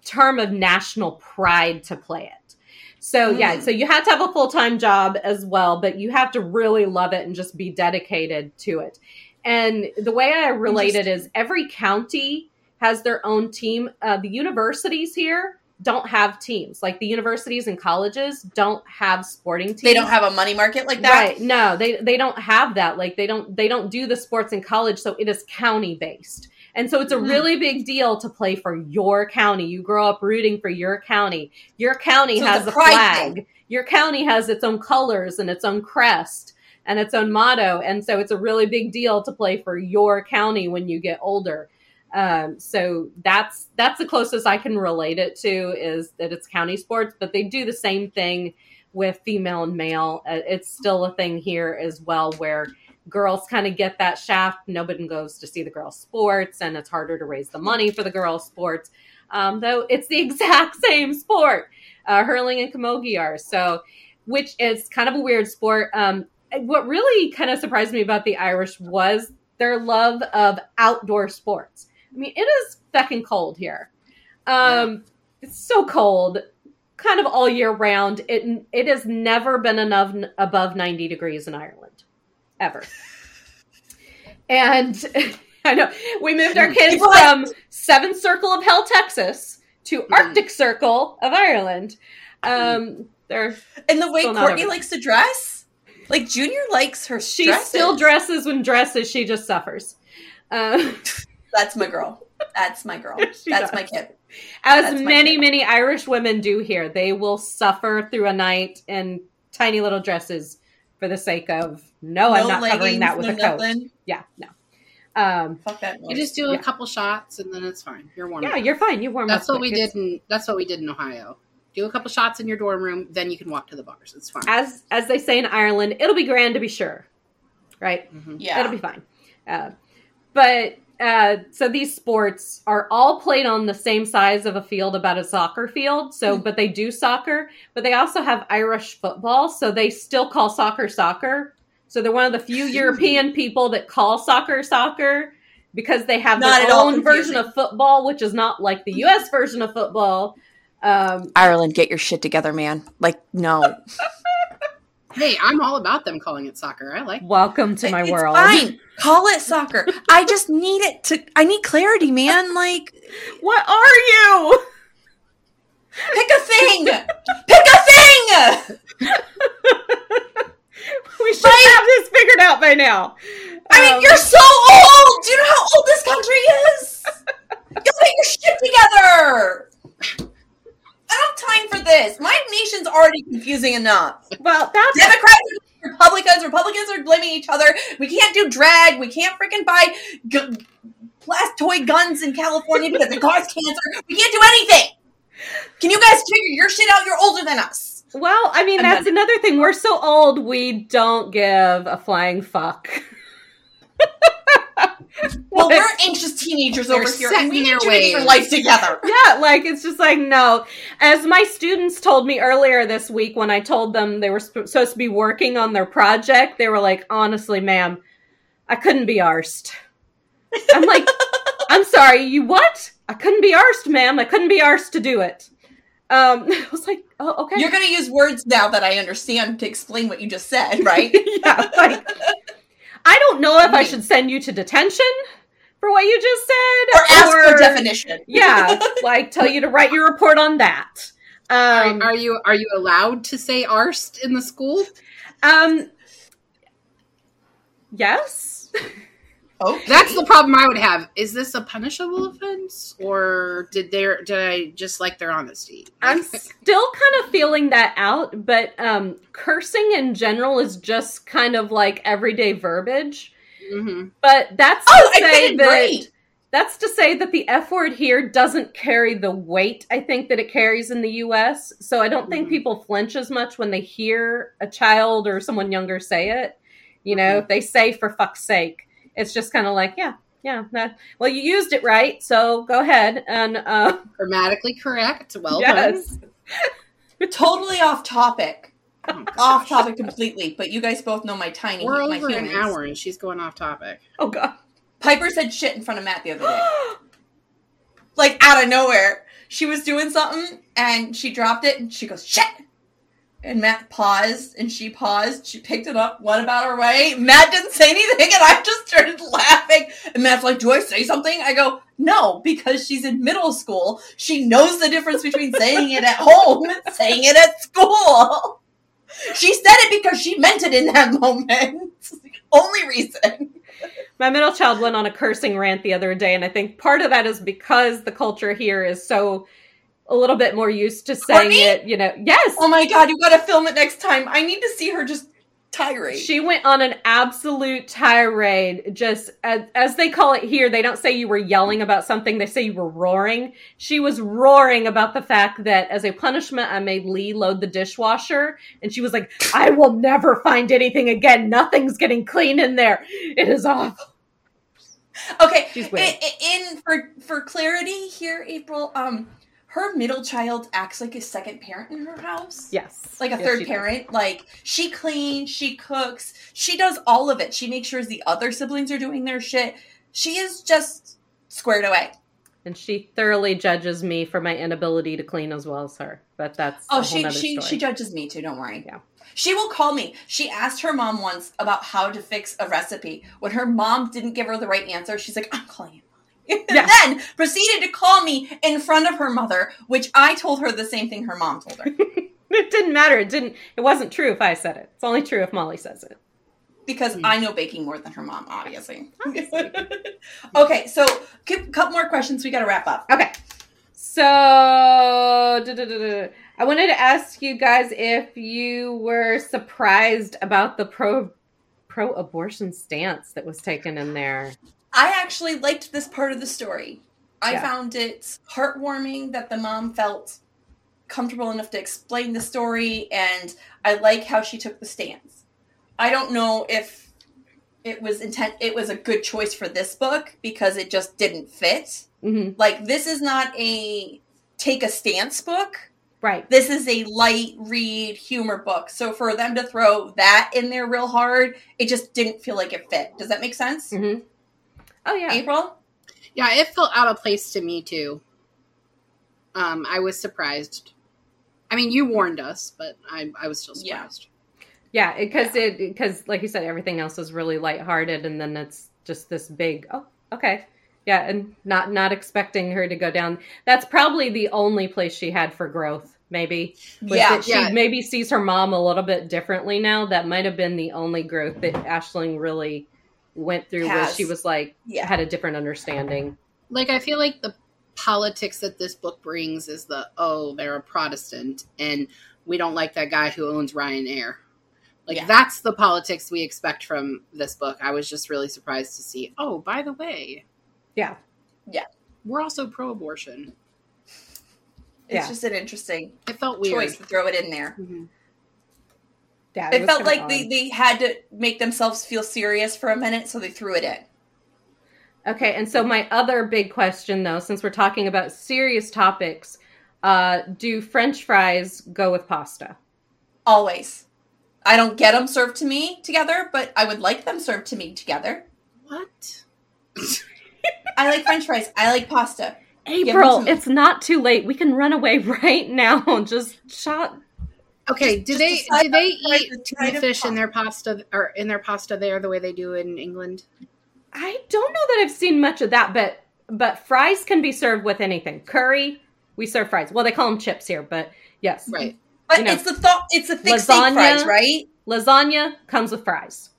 Speaker 3: term of national pride to play it. So yeah,
Speaker 1: Mm.
Speaker 3: so you have to have a full time job as well, but you have to really love it and just be dedicated to it. And the way I relate it is every county has their own team. Uh, the universities here don't have teams. Like the universities and colleges don't have sporting teams.
Speaker 1: They don't have a money market like that.
Speaker 3: Right. No, they they don't have that. Like they don't they don't do the sports in college, so it is county based. And so it's a
Speaker 1: Mhm.
Speaker 3: really big deal to play for your county. You grow up rooting for your county. Your county
Speaker 1: So
Speaker 3: has
Speaker 1: a
Speaker 3: a flag.
Speaker 1: thing.
Speaker 3: Your county has its own colors and its own crest and its own motto. And so it's a really big deal to play for your county when you get older. Um, so that's that's the closest I can relate it to is that it's county sports, but they do the same thing with female and male. Uh, it's still a thing here as well, where girls kind of get that shaft. Nobody goes to see the girls' sports, and it's harder to raise the money for the girls' sports. Um, though it's the exact same sport, uh, hurling and camogie are. So, which is kind of a weird sport. Um, what really kind of surprised me about the Irish was their love of outdoor sports. I mean, it is fucking cold here. Um, It's so cold, kind of all year round. It it has never been enough above ninety degrees in Ireland, ever. And I know we moved our kids
Speaker 1: People
Speaker 3: from Seventh Circle of Hell, Texas, to
Speaker 2: Mhm.
Speaker 3: Arctic Circle of Ireland. Um, they're
Speaker 1: And the way Courtney likes to dress, like Junior likes her.
Speaker 3: she
Speaker 1: dresses.
Speaker 3: still dresses when dresses. She just suffers. Um,
Speaker 1: That's my girl. That's my girl. That's
Speaker 3: does.
Speaker 1: my kid.
Speaker 3: as
Speaker 1: That's
Speaker 3: many many Irish women do here. They will suffer through a night in tiny little dresses for the sake of no, I'm not covering that with
Speaker 1: no
Speaker 3: a coat.
Speaker 1: nothing.
Speaker 3: Yeah, no. Um,
Speaker 1: Fuck that.
Speaker 2: You just do
Speaker 3: Yeah.
Speaker 2: a couple shots and then it's fine. You're warm.
Speaker 3: yeah,
Speaker 2: up.
Speaker 3: you're fine. You warm
Speaker 2: That's
Speaker 3: up
Speaker 2: what we did. In, that's what we did in Ohio. Do a couple shots in your dorm room, then you can walk to the bars. It's fine.
Speaker 3: As as they say in Ireland, it'll be grand to be sure, right?
Speaker 2: Mhm.
Speaker 1: yeah.
Speaker 3: It'll be fine. Uh, but uh, so these sports are all played on the same size of a field, about a soccer field. So, but they do soccer, but they also have Irish football. So they still call soccer soccer. So they're one of the few European people that call soccer soccer because they have
Speaker 1: Not
Speaker 3: their
Speaker 1: at all
Speaker 3: own version of football, which is not like the U.S. version of football. Um,
Speaker 1: Ireland, get your shit together, man. Like, no.
Speaker 2: Hey, I'm all about them calling it soccer. I like.
Speaker 3: welcome to my
Speaker 1: it's
Speaker 3: world.
Speaker 1: Fine. Call it soccer. I just need it to. I need clarity, man. Like,
Speaker 3: What are you?
Speaker 1: pick a thing. pick a thing.
Speaker 3: We should have this figured out by now.
Speaker 1: I mean,
Speaker 3: Um,
Speaker 1: you're so old. Do you know how old this country is? You get your shit together. I don't have time for this. My nation's already confusing enough.
Speaker 3: well. That's
Speaker 1: Democrats, are Republicans, Republicans are blaming each other. We can't do drag. We can't freaking buy g- blast toy guns in California because it causes cancer. We can't do anything. Can you guys figure your shit out? You're older than us.
Speaker 3: Well, I mean, that's
Speaker 1: done.
Speaker 3: another thing. We're so old, we don't give a flying fuck.
Speaker 1: Well, we're anxious teenagers
Speaker 2: They're
Speaker 1: over here, and we
Speaker 2: in
Speaker 1: need
Speaker 2: their
Speaker 1: to make our
Speaker 2: ways.
Speaker 1: life together.
Speaker 3: yeah, like it's just like no. As my students told me earlier this week when I told them they were sp- supposed to be working on their project, they were like, "Honestly, ma'am, I couldn't be arsed." I'm like, "I'm sorry, you what? I couldn't be arsed, ma'am. I couldn't be arsed to do it." Um, I was like, "Oh, okay."
Speaker 1: You're going to use words now that I understand to explain what you just said, right?
Speaker 3: yeah, like I don't know if I
Speaker 1: Mm.
Speaker 3: should send you to detention for what you just said,
Speaker 1: or ask for definition.
Speaker 3: Yeah, like tell you to write your report on that. Um,
Speaker 2: are, are you are you allowed to say arst in the school?
Speaker 3: um, yes.
Speaker 1: Okay.
Speaker 2: That's the problem I would have. Is this a punishable offense, or did they did I just like their honesty?
Speaker 3: I'm still kind of feeling that out, but um, cursing in general is just kind of like everyday verbiage.
Speaker 2: Mhm.
Speaker 3: But that's
Speaker 1: Oh,
Speaker 3: to
Speaker 1: I
Speaker 3: say
Speaker 1: did
Speaker 3: that
Speaker 1: great.
Speaker 3: that's to say that the F word here doesn't carry the weight I think that it carries in the US. So I don't think
Speaker 2: Mhm.
Speaker 3: people flinch as much when they hear a child or someone younger say it. You know, if they say for fuck's sake, it's just kind of like, yeah, yeah. That, well, you used it right, so go ahead and uh,
Speaker 2: Grammatically correct. Well done.
Speaker 1: Totally off topic.
Speaker 2: Oh.
Speaker 1: Off topic completely, but you guys both know my tiny
Speaker 2: We're
Speaker 1: my
Speaker 2: over an hour and she's going off topic.
Speaker 3: Oh god.
Speaker 1: Piper said shit in front of Matt the other day. like out of nowhere. She was doing something and she dropped it and she goes, shit. And Matt paused and she paused. She picked it up, went about her way. Matt didn't say anything and I just started laughing. And Matt's like, Do I say something? I go, No, because she's in middle school. She knows the difference between saying it at home and saying it at school. She said it because she meant it in that moment. Only reason.
Speaker 3: My middle child went on a cursing rant the other day, and I think part of that is because the culture here is so a little bit more used to saying
Speaker 1: Courtney?
Speaker 3: it. You know, yes.
Speaker 1: Oh my god, you gotta film it next time. I need to see her just tirade.
Speaker 3: She went on an absolute tirade, just as, as they call it here. They don't say you were yelling about something, they say you were roaring. She was roaring about the fact that as a punishment, I made Lee load the dishwasher. And she was like, I will never find anything again. Nothing's getting clean in there. It is awful.
Speaker 1: okay, in, in for for clarity here, April. Um, her middle child acts like a second parent in her house.
Speaker 3: Yes.
Speaker 1: Like a
Speaker 3: Yes,
Speaker 1: third
Speaker 3: she does.
Speaker 1: parent. Like she cleans, she cooks, she does all of it. She makes sure the other siblings are doing their shit. She is just squared away.
Speaker 3: And she thoroughly judges me for my inability to clean as well as her. But that's
Speaker 1: Oh, she she
Speaker 3: story.
Speaker 1: she judges me too. Don't worry.
Speaker 3: Yeah.
Speaker 1: She will call me. She asked her mom once about how to fix a recipe. When her mom didn't give her the right answer, she's like, "I'm calling you." and then proceeded to call me in front of her mother, which I told her the same thing her mom told her
Speaker 3: it didn't matter. It didn't. It wasn't true if I said it. It's only true if Molly says it.
Speaker 1: because
Speaker 2: Hmm.
Speaker 1: I know baking more than her mom, obviously. okay, so a couple more questions. We got to wrap up.
Speaker 3: Okay. So. I wanted to ask you guys if you were surprised about the pro pro abortion stance that was taken in there.
Speaker 1: I actually liked this part of the story. I
Speaker 3: Yeah.
Speaker 1: found it heartwarming that the mom felt comfortable enough to explain the story, and I like how she took the stance. I don't know if it was intent. It was a good choice for this book because it just didn't fit.
Speaker 3: hmm
Speaker 1: Like this is not a take a stance book.
Speaker 3: Right.
Speaker 1: This is a light read humor book. So for them to throw that in there real hard, it just didn't feel like it fit. Does that make sense?
Speaker 3: hmm Oh yeah.
Speaker 1: April?
Speaker 2: Yeah, it felt out of place to me too. Um, I was surprised. I mean, you warned us, but I, I was still
Speaker 1: Yeah.
Speaker 2: surprised.
Speaker 3: Yeah, because it because like you said, everything else is really lighthearted, and then it's just this big. Oh, okay, yeah, and not not expecting her to go down. That's probably the only place she had for growth. Maybe was
Speaker 1: Yeah.
Speaker 3: she
Speaker 2: Yeah.
Speaker 3: maybe sees her mom a little bit differently now. That might have been the only growth that Aisling really went through. Was
Speaker 1: Has.
Speaker 3: she was like
Speaker 1: Yeah.
Speaker 3: had a different understanding.
Speaker 2: Like, I feel like the politics that this book brings is the oh, they're a Protestant, and we don't like that guy who owns Ryanair. Like,
Speaker 1: Yeah.
Speaker 2: that's the politics we expect from this book. I was just really surprised to see. Oh, by the way,
Speaker 3: Yeah, yeah,
Speaker 2: we're also pro-abortion.
Speaker 1: It's
Speaker 3: Yeah.
Speaker 1: just an interesting
Speaker 2: It felt weird.
Speaker 1: choice to throw it in there.
Speaker 2: Mhm.
Speaker 3: Yeah,
Speaker 1: It
Speaker 3: was
Speaker 1: felt like
Speaker 3: odd.
Speaker 1: they, they had to make themselves feel serious for a minute, so they threw it in.
Speaker 3: Okay, and so my other big question, though, since we're talking about serious topics, uh, do French fries go with pasta?
Speaker 1: Always. I don't get them served to me together, but I would like them served to me together.
Speaker 2: What?
Speaker 1: I like French fries. I like pasta.
Speaker 3: April,
Speaker 1: them to me.
Speaker 3: it's not too late. We can run away right now. Just shot.
Speaker 2: Okay,
Speaker 1: Just-
Speaker 2: do
Speaker 1: just
Speaker 2: they do they eat
Speaker 1: the
Speaker 2: tuna
Speaker 1: kind of
Speaker 2: fish in their pasta or in their pasta there the way they do in England?
Speaker 3: I don't know that I've seen much of that, but but fries can be served with anything. Curry, we serve fries. Well, they call them chips here, but yes,
Speaker 2: Right.
Speaker 1: But
Speaker 3: You know,
Speaker 1: it's the thought. It's the thick steak
Speaker 3: lasagna.
Speaker 1: fries, right?
Speaker 3: lasagna comes with fries.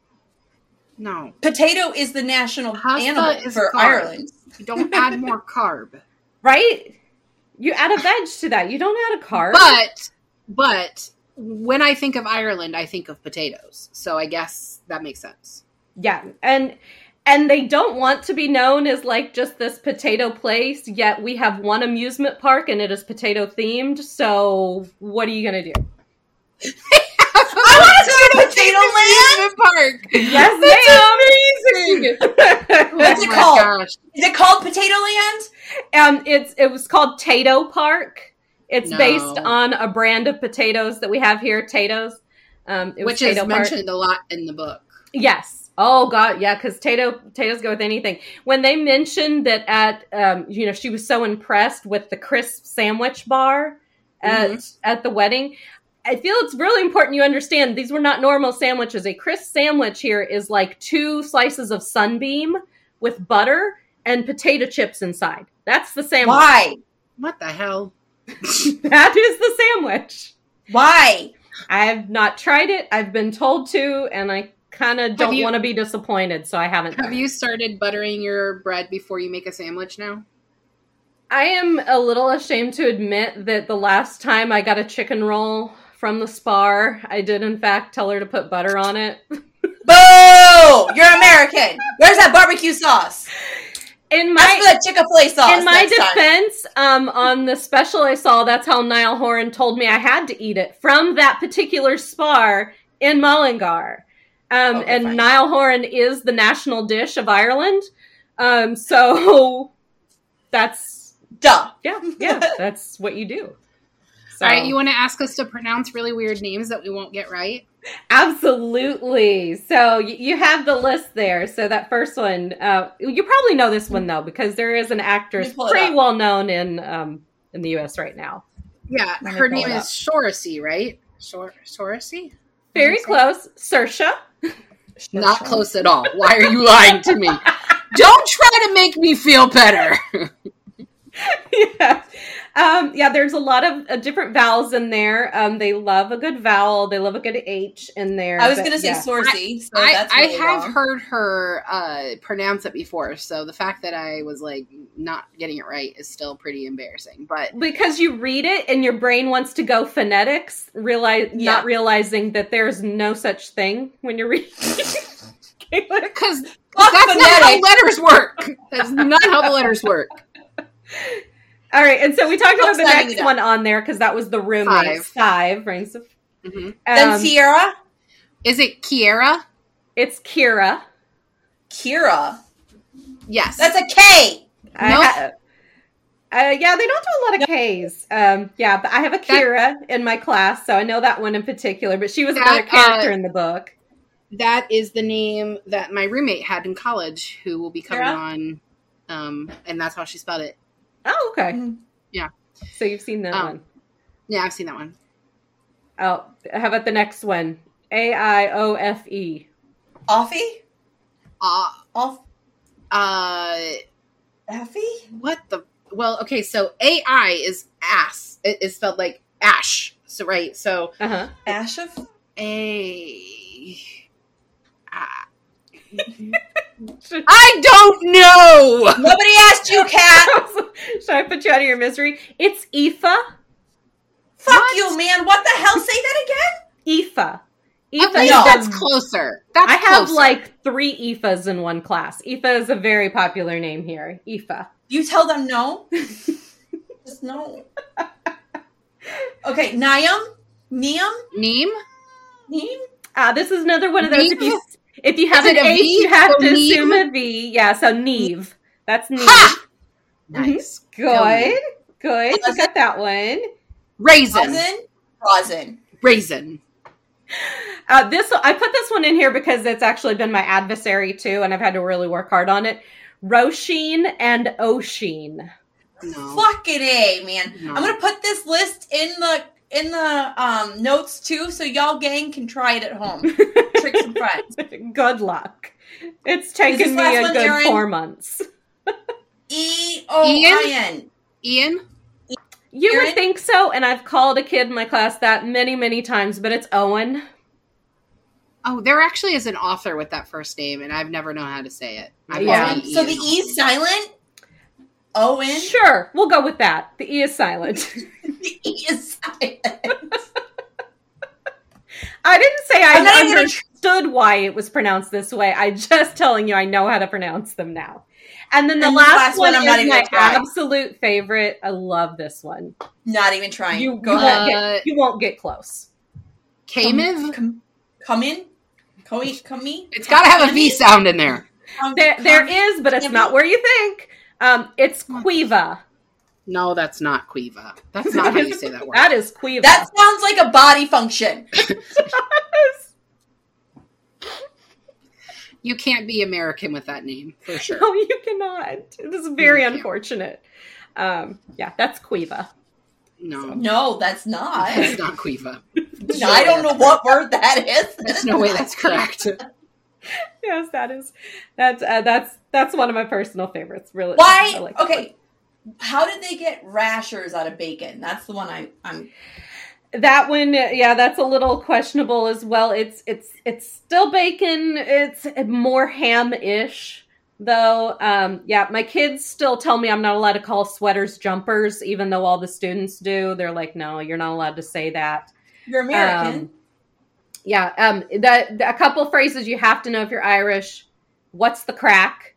Speaker 2: No.
Speaker 1: Potato is the national
Speaker 2: Pasta
Speaker 1: animal
Speaker 2: is
Speaker 1: for
Speaker 2: carb.
Speaker 1: Ireland.
Speaker 2: You don't add more carb.
Speaker 3: Right? You add a veg to that. You don't add a carb.
Speaker 2: But but when I think of Ireland, I think of potatoes. So I guess that makes sense.
Speaker 3: Yeah, and and they don't want to be known as like just this potato place. Yet we have one amusement park and it is potato themed. So what are you gonna do?
Speaker 1: I want to go to Potato Land.
Speaker 2: Park.
Speaker 3: Yes, ma'am. Amazing.
Speaker 1: What's it
Speaker 2: Oh
Speaker 1: called?
Speaker 2: gosh.
Speaker 1: Is it called Potato Land?
Speaker 3: um, it's it was called Tato Park. It's
Speaker 2: No.
Speaker 3: based on a brand of potatoes that we have here, Tato's. Um, it was
Speaker 2: Which is
Speaker 3: Tato
Speaker 2: mentioned a lot in the book.
Speaker 3: Yes. Oh God, yeah, because Tato potatoes go with anything. When they mentioned that at um, you know, she was so impressed with the crisp sandwich bar at at the wedding. I feel it's really important you understand these were not normal sandwiches. A crisp sandwich here is like two slices of sunbeam with butter and potato chips inside. That's the sandwich.
Speaker 1: Why?
Speaker 2: What the hell?
Speaker 3: that is the sandwich.
Speaker 1: Why?
Speaker 3: I've not tried it. I've been told to, and I kind of don't want to be disappointed, so I haven't.
Speaker 2: Have you started buttering your bread before you make a sandwich now?
Speaker 3: I am a little ashamed to admit that the last time I got a chicken roll from the spar, I did in fact tell her to put butter on it.
Speaker 1: Boo! You're American. Where's that barbecue sauce?
Speaker 3: In
Speaker 1: Ask
Speaker 3: my
Speaker 1: for that Chick-fil-A sauce
Speaker 3: in my defense, um, on the special I saw, that's how Niall Horan told me I had to eat it from that particular spar in Mullingar. Um,
Speaker 1: Okay,
Speaker 3: and
Speaker 1: fine.
Speaker 3: Niall Horan is the national dish of Ireland. Um, so that's
Speaker 1: Duh.
Speaker 3: yeah, yeah, that's what you do. So.
Speaker 2: All right, you want to ask us to pronounce really weird names that we won't get right?
Speaker 3: Absolutely. So you have the list there. So that first one, uh, you probably know this one though, because there is an actress
Speaker 1: Let me pull it
Speaker 3: pretty well known in um, in the U.S. right now.
Speaker 2: Yeah, her name is Shoracy, right? Shor- Shoracy?
Speaker 3: Very close, Sersha.
Speaker 2: Not close at all. Why are you lying to me? Don't try to make me feel better.
Speaker 3: yeah. Um, yeah, there's a lot of uh, different vowels in there. Um, they love a good vowel. They love a good H in there.
Speaker 1: I was gonna say
Speaker 3: yeah.
Speaker 1: Sorcy, so
Speaker 2: I,
Speaker 1: that's
Speaker 2: I
Speaker 1: really
Speaker 2: have
Speaker 1: wrong.
Speaker 2: heard her uh, pronounce it before, so the fact that I was like not getting it right is still pretty embarrassing. But
Speaker 3: because you read it and your brain wants to go phonetics, realize
Speaker 1: Yeah.
Speaker 3: not realizing that there's no such thing when you're reading.
Speaker 2: because
Speaker 1: Fuck
Speaker 2: that's not how
Speaker 1: phonetics.
Speaker 2: letters work. That's not how the letters work.
Speaker 3: All right, and so we talked about the next one on there because that was the roommates. Five, rings of.
Speaker 2: Mhm.
Speaker 1: Then
Speaker 3: Um,
Speaker 1: Sierra,
Speaker 2: Is it Kiera?
Speaker 3: it's Kira.
Speaker 1: Kira.
Speaker 2: Yes.
Speaker 1: That's a K.
Speaker 3: I ha- uh, yeah, they don't do a lot of K's. Um, yeah, but I have a Kira in my class, so I know that one in particular. But she was
Speaker 2: That,
Speaker 3: another character
Speaker 2: uh,
Speaker 3: in the book.
Speaker 2: that is the name that my roommate had in college, who will be coming
Speaker 1: Kira?
Speaker 2: on, um, and that's how she spelled it.
Speaker 3: Oh, okay.
Speaker 1: Mhm.
Speaker 2: Yeah.
Speaker 3: So you've seen that
Speaker 2: Um,
Speaker 3: one.
Speaker 2: Yeah, I've seen that one.
Speaker 3: Oh, how about the next one? A I O F E.
Speaker 1: Offie?
Speaker 2: Uh,
Speaker 1: Off
Speaker 2: uh,
Speaker 1: Effie?
Speaker 2: what the? Well, okay, so AI is ass. It is spelled like ash. So right, so
Speaker 3: Uh huh.
Speaker 1: Ash of
Speaker 2: a. Ah. I don't know.
Speaker 1: Nobody asked you, cat.
Speaker 3: Should I put you out of your misery? It's Aoife.
Speaker 1: Fuck
Speaker 2: What?
Speaker 1: you, man. What the hell? Say that again?
Speaker 3: Aoife.
Speaker 2: At
Speaker 3: Aoife
Speaker 1: No.
Speaker 2: that's closer. That's
Speaker 3: I have
Speaker 2: closer.
Speaker 3: like three Aoifes in one class. Aoife is a very popular name here. Aoife.
Speaker 1: You tell them no. Just no. Okay, Niam, Niam,
Speaker 2: Neem?
Speaker 1: Neem.
Speaker 3: Uh, this is another one of those. If you
Speaker 2: Neve?
Speaker 3: If you have
Speaker 2: Is
Speaker 3: an
Speaker 2: it a
Speaker 3: H,
Speaker 2: V?
Speaker 3: you have
Speaker 2: So
Speaker 3: to
Speaker 2: Neve?
Speaker 3: assume a V. Yeah, so Neve. That's Neve.
Speaker 2: Ha! Nice.
Speaker 3: Good, good. You got that one.
Speaker 2: Raisin.
Speaker 1: Rosin, rosin.
Speaker 2: Raisin.
Speaker 3: Uh, this I put this one in here because it's actually been my adversary too, and I've had to really work hard on it. Roisin and Oshin.
Speaker 2: No.
Speaker 1: Fucking a man.
Speaker 2: No.
Speaker 1: I'm gonna put this list in the in the um notes too, so y'all gang can try it at home. Trick some friends.
Speaker 3: good luck. It's taken me a good
Speaker 1: Erin?
Speaker 3: four months.
Speaker 1: E O I N.
Speaker 2: Ian?
Speaker 3: You
Speaker 1: Erin?
Speaker 3: would think so, and I've called a kid in my class that many, many times, but it's Owen.
Speaker 2: Oh, there actually is an author with that first name, and I've never known how to say it. I've
Speaker 3: Yeah.
Speaker 2: only
Speaker 1: So the
Speaker 2: Ian.
Speaker 1: E silent. Owen.
Speaker 3: Sure, we'll go with that. The E is silent.
Speaker 1: The E is silent.
Speaker 3: I didn't say I
Speaker 1: I'm not even gonna
Speaker 3: understood why it was pronounced this way. I'm just telling you I know how to pronounce them now. And then the
Speaker 1: And this
Speaker 3: last,
Speaker 1: last
Speaker 3: one,
Speaker 1: one, I'm not
Speaker 3: is
Speaker 1: even
Speaker 3: my
Speaker 1: gonna
Speaker 3: absolute favorite. I love this one.
Speaker 1: Not even trying.
Speaker 3: You,
Speaker 1: Go
Speaker 3: you
Speaker 1: ahead.
Speaker 3: won't get you won't get close.
Speaker 2: Kamiv?
Speaker 1: Come, come in. Come in. Come in.
Speaker 2: It's got to have a V sound in there.
Speaker 1: Come-
Speaker 3: There there
Speaker 1: come-
Speaker 3: is, but it's not
Speaker 1: in.
Speaker 3: where you think. Um, it's Quiva.
Speaker 2: No, that's not Quiva. That's not how you say that word.
Speaker 3: That is Quiva.
Speaker 1: That sounds like a body function.
Speaker 2: You can't be American with that name, for sure.
Speaker 3: No, you cannot. It is very
Speaker 2: You can't.
Speaker 3: unfortunate. Um, yeah, that's Quiva.
Speaker 2: No,
Speaker 1: No, that's not.
Speaker 2: that's not Quiva.
Speaker 1: I don't know what word that is.
Speaker 2: There's no way that's correct.
Speaker 3: Yes, that is that's uh, that's that's one of my personal favorites. Really,
Speaker 1: Why?
Speaker 3: like
Speaker 1: okay. How did they get rashers out of bacon? That's the one I, I'm.
Speaker 3: that one yeah that's a little questionable as well it's it's it's still bacon it's more ham-ish though um yeah my kids still tell me i'm not allowed to call sweaters jumpers even though all the students do they're like no you're not allowed to say that
Speaker 1: You're American.
Speaker 3: Um, yeah um that a couple phrases you have to know if you're irish. What's the crack?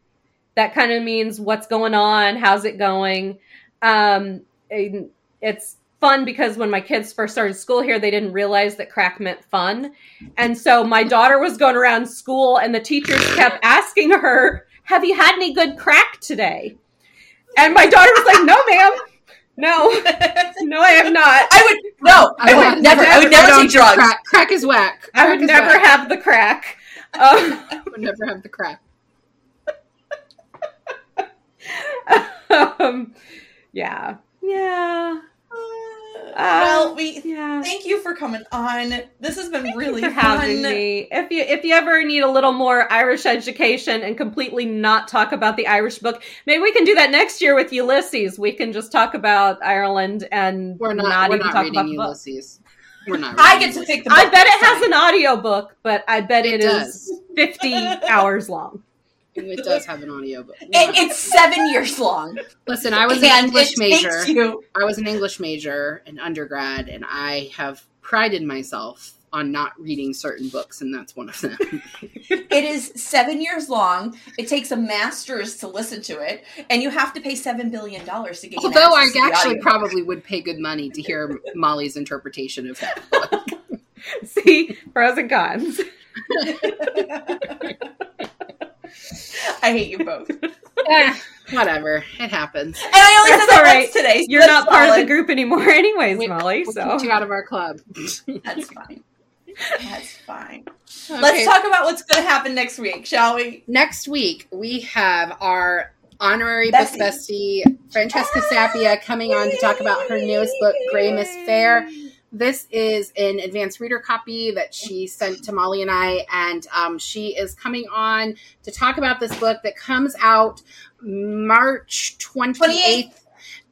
Speaker 3: That kind of means what's going on how's it going? Um it's fun because when my kids first started school here they didn't realize that crack meant fun. And so my daughter was going around school and the teachers kept asking her have you had any good crack today? And my daughter was like no ma'am no no i have not
Speaker 1: I would no. I,
Speaker 2: want-
Speaker 1: would never. I would never take drugs.
Speaker 2: Crack, crack is whack.
Speaker 3: i would never
Speaker 2: whack.
Speaker 3: have the crack um,
Speaker 2: I would never have the crack.
Speaker 3: um, yeah, yeah, Um,
Speaker 1: well, we
Speaker 3: yeah.
Speaker 1: thank you for coming on. This has been really
Speaker 3: for
Speaker 1: fun.
Speaker 3: having me. If you if you ever need a little more Irish education and completely not talk about the Irish book, maybe we can do that next year with Ulysses. We can just talk about Ireland and
Speaker 2: We're not. we're
Speaker 3: even
Speaker 2: not
Speaker 3: talk
Speaker 2: reading
Speaker 3: about the book.
Speaker 2: Ulysses. We're not.
Speaker 1: I get to
Speaker 2: Ulysses.
Speaker 1: pick the.
Speaker 3: I bet it has an audio book, but I bet
Speaker 2: It
Speaker 3: it is fifty hours long.
Speaker 2: It does have an audiobook.
Speaker 1: It, it's seven years long.
Speaker 2: Listen, I was an English major.
Speaker 1: you-
Speaker 2: I was an English major in undergrad, and I have prided myself on not reading certain books, and that's one of them.
Speaker 1: It is seven years long. It takes a master's to listen to it, and you have to pay seven billion dollars to get.
Speaker 2: Although I
Speaker 1: to
Speaker 2: actually
Speaker 1: audio.
Speaker 2: probably would pay good money to hear Molly's interpretation of that book.
Speaker 3: See pros and cons.
Speaker 1: I hate you both, and
Speaker 2: Eh, whatever, it happens.
Speaker 1: I only
Speaker 3: That's
Speaker 1: said that
Speaker 3: all right.
Speaker 1: once today. so
Speaker 3: You're
Speaker 1: that's
Speaker 3: not part of the group anymore, anyways,
Speaker 2: We-
Speaker 3: Molly.
Speaker 2: We'll
Speaker 3: So
Speaker 2: kick you out of our club.
Speaker 1: That's fine. That's fine.
Speaker 2: Okay.
Speaker 1: Let's talk about what's going to happen next week, shall we?
Speaker 2: Next week we have our honorary
Speaker 1: Bestie.
Speaker 2: book bestie Francesca Sapia coming on to talk about her newest book, Gray Miss Fair. This is an advanced reader copy that she sent to Molly and I, and um, she is coming on to talk about this book that comes out March 28th.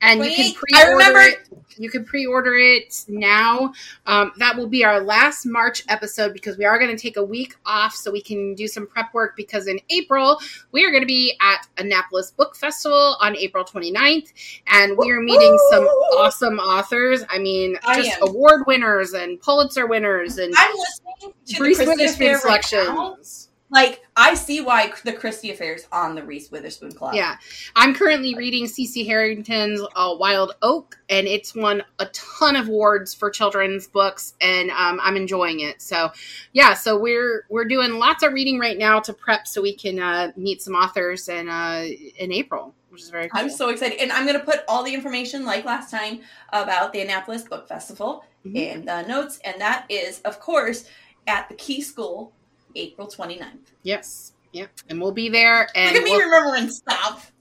Speaker 2: And you can pre-order
Speaker 1: I remember-
Speaker 2: it. You can pre-order it now. Um, that will be our last March episode because we are going to take a week off so we can do some prep work. Because in April we are going to be at Annapolis Book Festival on April 29th, and we are meeting some awesome authors. I mean,
Speaker 1: I
Speaker 2: just
Speaker 1: am.
Speaker 2: award winners and Pulitzer winners and
Speaker 1: I'm listening to
Speaker 2: Reese
Speaker 1: the
Speaker 2: Witherspoon
Speaker 1: Fair right
Speaker 2: selections.
Speaker 1: Like I see why the Christie Affairs on the Reese Witherspoon Club.
Speaker 2: Yeah. I'm currently reading CC Harrington's uh, Wild Oak, and it's won a ton of awards for children's books, and um, I'm enjoying it. So, yeah, so we're we're doing lots of reading right now to prep so we can uh, meet some authors in uh, in April, which is very cool.
Speaker 1: I'm so excited, and I'm going to put all the information, like last time, about the Annapolis Book Festival
Speaker 2: Mhm.
Speaker 1: in the notes, and that is, of course, at the Key School, April 29th.
Speaker 2: Yes. Yep. And we'll be there. And
Speaker 1: Look at me
Speaker 2: we'll-
Speaker 1: remembering stuff.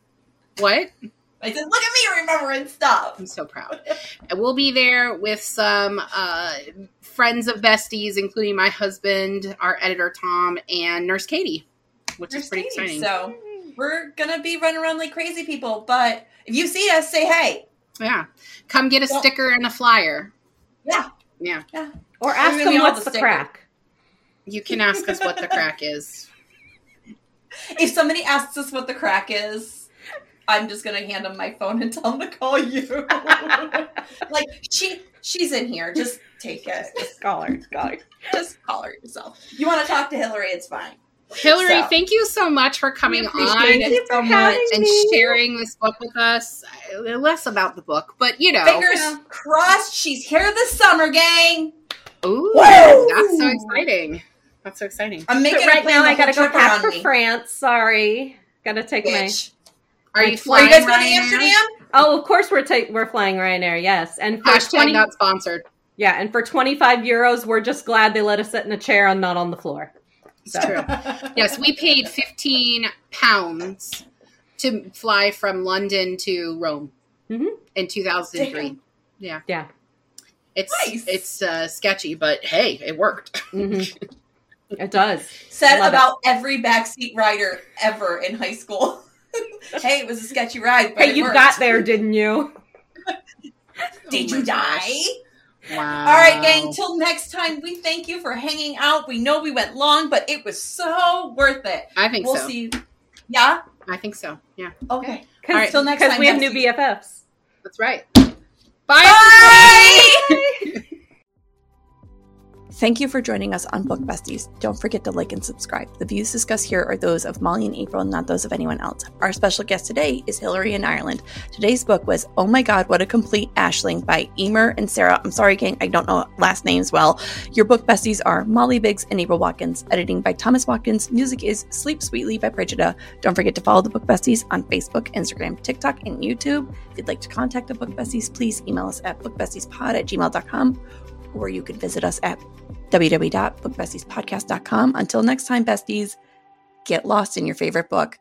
Speaker 2: what?
Speaker 1: I said, look at me remembering stuff.
Speaker 2: I'm so proud. And we'll be there with some uh, friends of besties, including my husband, our editor Tom, and Nurse Katie, which is pretty exciting.
Speaker 1: So we're gonna be running around like crazy people, but if you see us, say hey.
Speaker 2: yeah, come get a
Speaker 1: Well-
Speaker 2: sticker and a flyer.
Speaker 1: Yeah.
Speaker 2: Yeah,
Speaker 3: yeah.
Speaker 1: Or
Speaker 3: ask them what's
Speaker 1: the
Speaker 3: the crack.
Speaker 2: You can ask us what the crack is.
Speaker 1: If somebody asks us what the crack is, I'm just gonna hand them my phone and tell them to call you. like she, she's in here. Just take it. Just,
Speaker 3: Scholar, scholar.
Speaker 1: just call her yourself. You want to talk to Hillary? It's fine.
Speaker 2: Hillary,
Speaker 1: So-
Speaker 2: thank you so much for coming on
Speaker 3: Thank you for
Speaker 1: so much.
Speaker 2: and
Speaker 3: me.
Speaker 2: sharing this book with us. Less about the book, but you know,
Speaker 1: Fingers
Speaker 3: Yeah.
Speaker 1: crossed. She's here this summer, gang.
Speaker 2: ooh,
Speaker 1: Woo!
Speaker 2: that's so exciting. That's so exciting.
Speaker 1: I'm making
Speaker 3: But right now, I gotta go
Speaker 1: trip
Speaker 3: pack
Speaker 1: around
Speaker 3: for
Speaker 1: me.
Speaker 3: France. Sorry, gotta take
Speaker 1: Bitch.
Speaker 2: Are you
Speaker 3: Are
Speaker 1: Are you guys going to Amsterdam?
Speaker 3: Oh, of course we're ta- we're flying Ryanair. Yes, and for
Speaker 2: Hashtag
Speaker 3: twenty,
Speaker 2: not sponsored.
Speaker 3: yeah, and for twenty five euros, we're just glad they let us sit in a chair and not on the floor.
Speaker 2: It's true. Yes, we paid 15 pounds to fly from London to Rome
Speaker 3: Mhm.
Speaker 2: in 2003.
Speaker 1: Damn.
Speaker 2: Yeah.
Speaker 3: Yeah.
Speaker 2: It's
Speaker 1: Nice.
Speaker 2: it's uh, sketchy, but hey, it worked.
Speaker 3: hmm It does.
Speaker 1: Said
Speaker 3: Love it.
Speaker 1: about every backseat rider ever in high school. hey, it was a sketchy ride, but
Speaker 3: Hey, you
Speaker 1: worked.
Speaker 3: got there, didn't you?
Speaker 1: Did
Speaker 2: Oh
Speaker 1: you die?
Speaker 2: gosh. Wow.
Speaker 1: All right, gang. Till next time, we thank you for hanging out. We know we went long, but it was so worth it.
Speaker 2: I think
Speaker 1: We'll
Speaker 2: so.
Speaker 1: see you. Yeah.
Speaker 2: I think so. Yeah,
Speaker 1: Okay.
Speaker 3: Because
Speaker 1: All right, till next time, Because
Speaker 3: we have new. BFFs.
Speaker 2: that's right. Bye.
Speaker 1: Bye. Thank you for joining us on Book Besties. Don't forget to like and subscribe. The views discussed here are those of Molly and April, not those of anyone else. Our special guest today is Hillary in Ireland. Today's book was Oh My God, What a Complete Aisling by Emer and Sarah. I'm sorry, gang, I don't know last names well. Your book besties are Molly Biggs and April Watkins. Editing by Thomas Watkins. Music is Sleep Sweetly by Brigida. Don't forget to follow the Book Besties on Facebook, Instagram, TikTok, and YouTube. If you'd like to contact the Book Besties, please email us at bookbestiespod at gmail.com or you can visit us at www.bookbestiespodcast.com. Until next time, besties, get lost in your favorite book.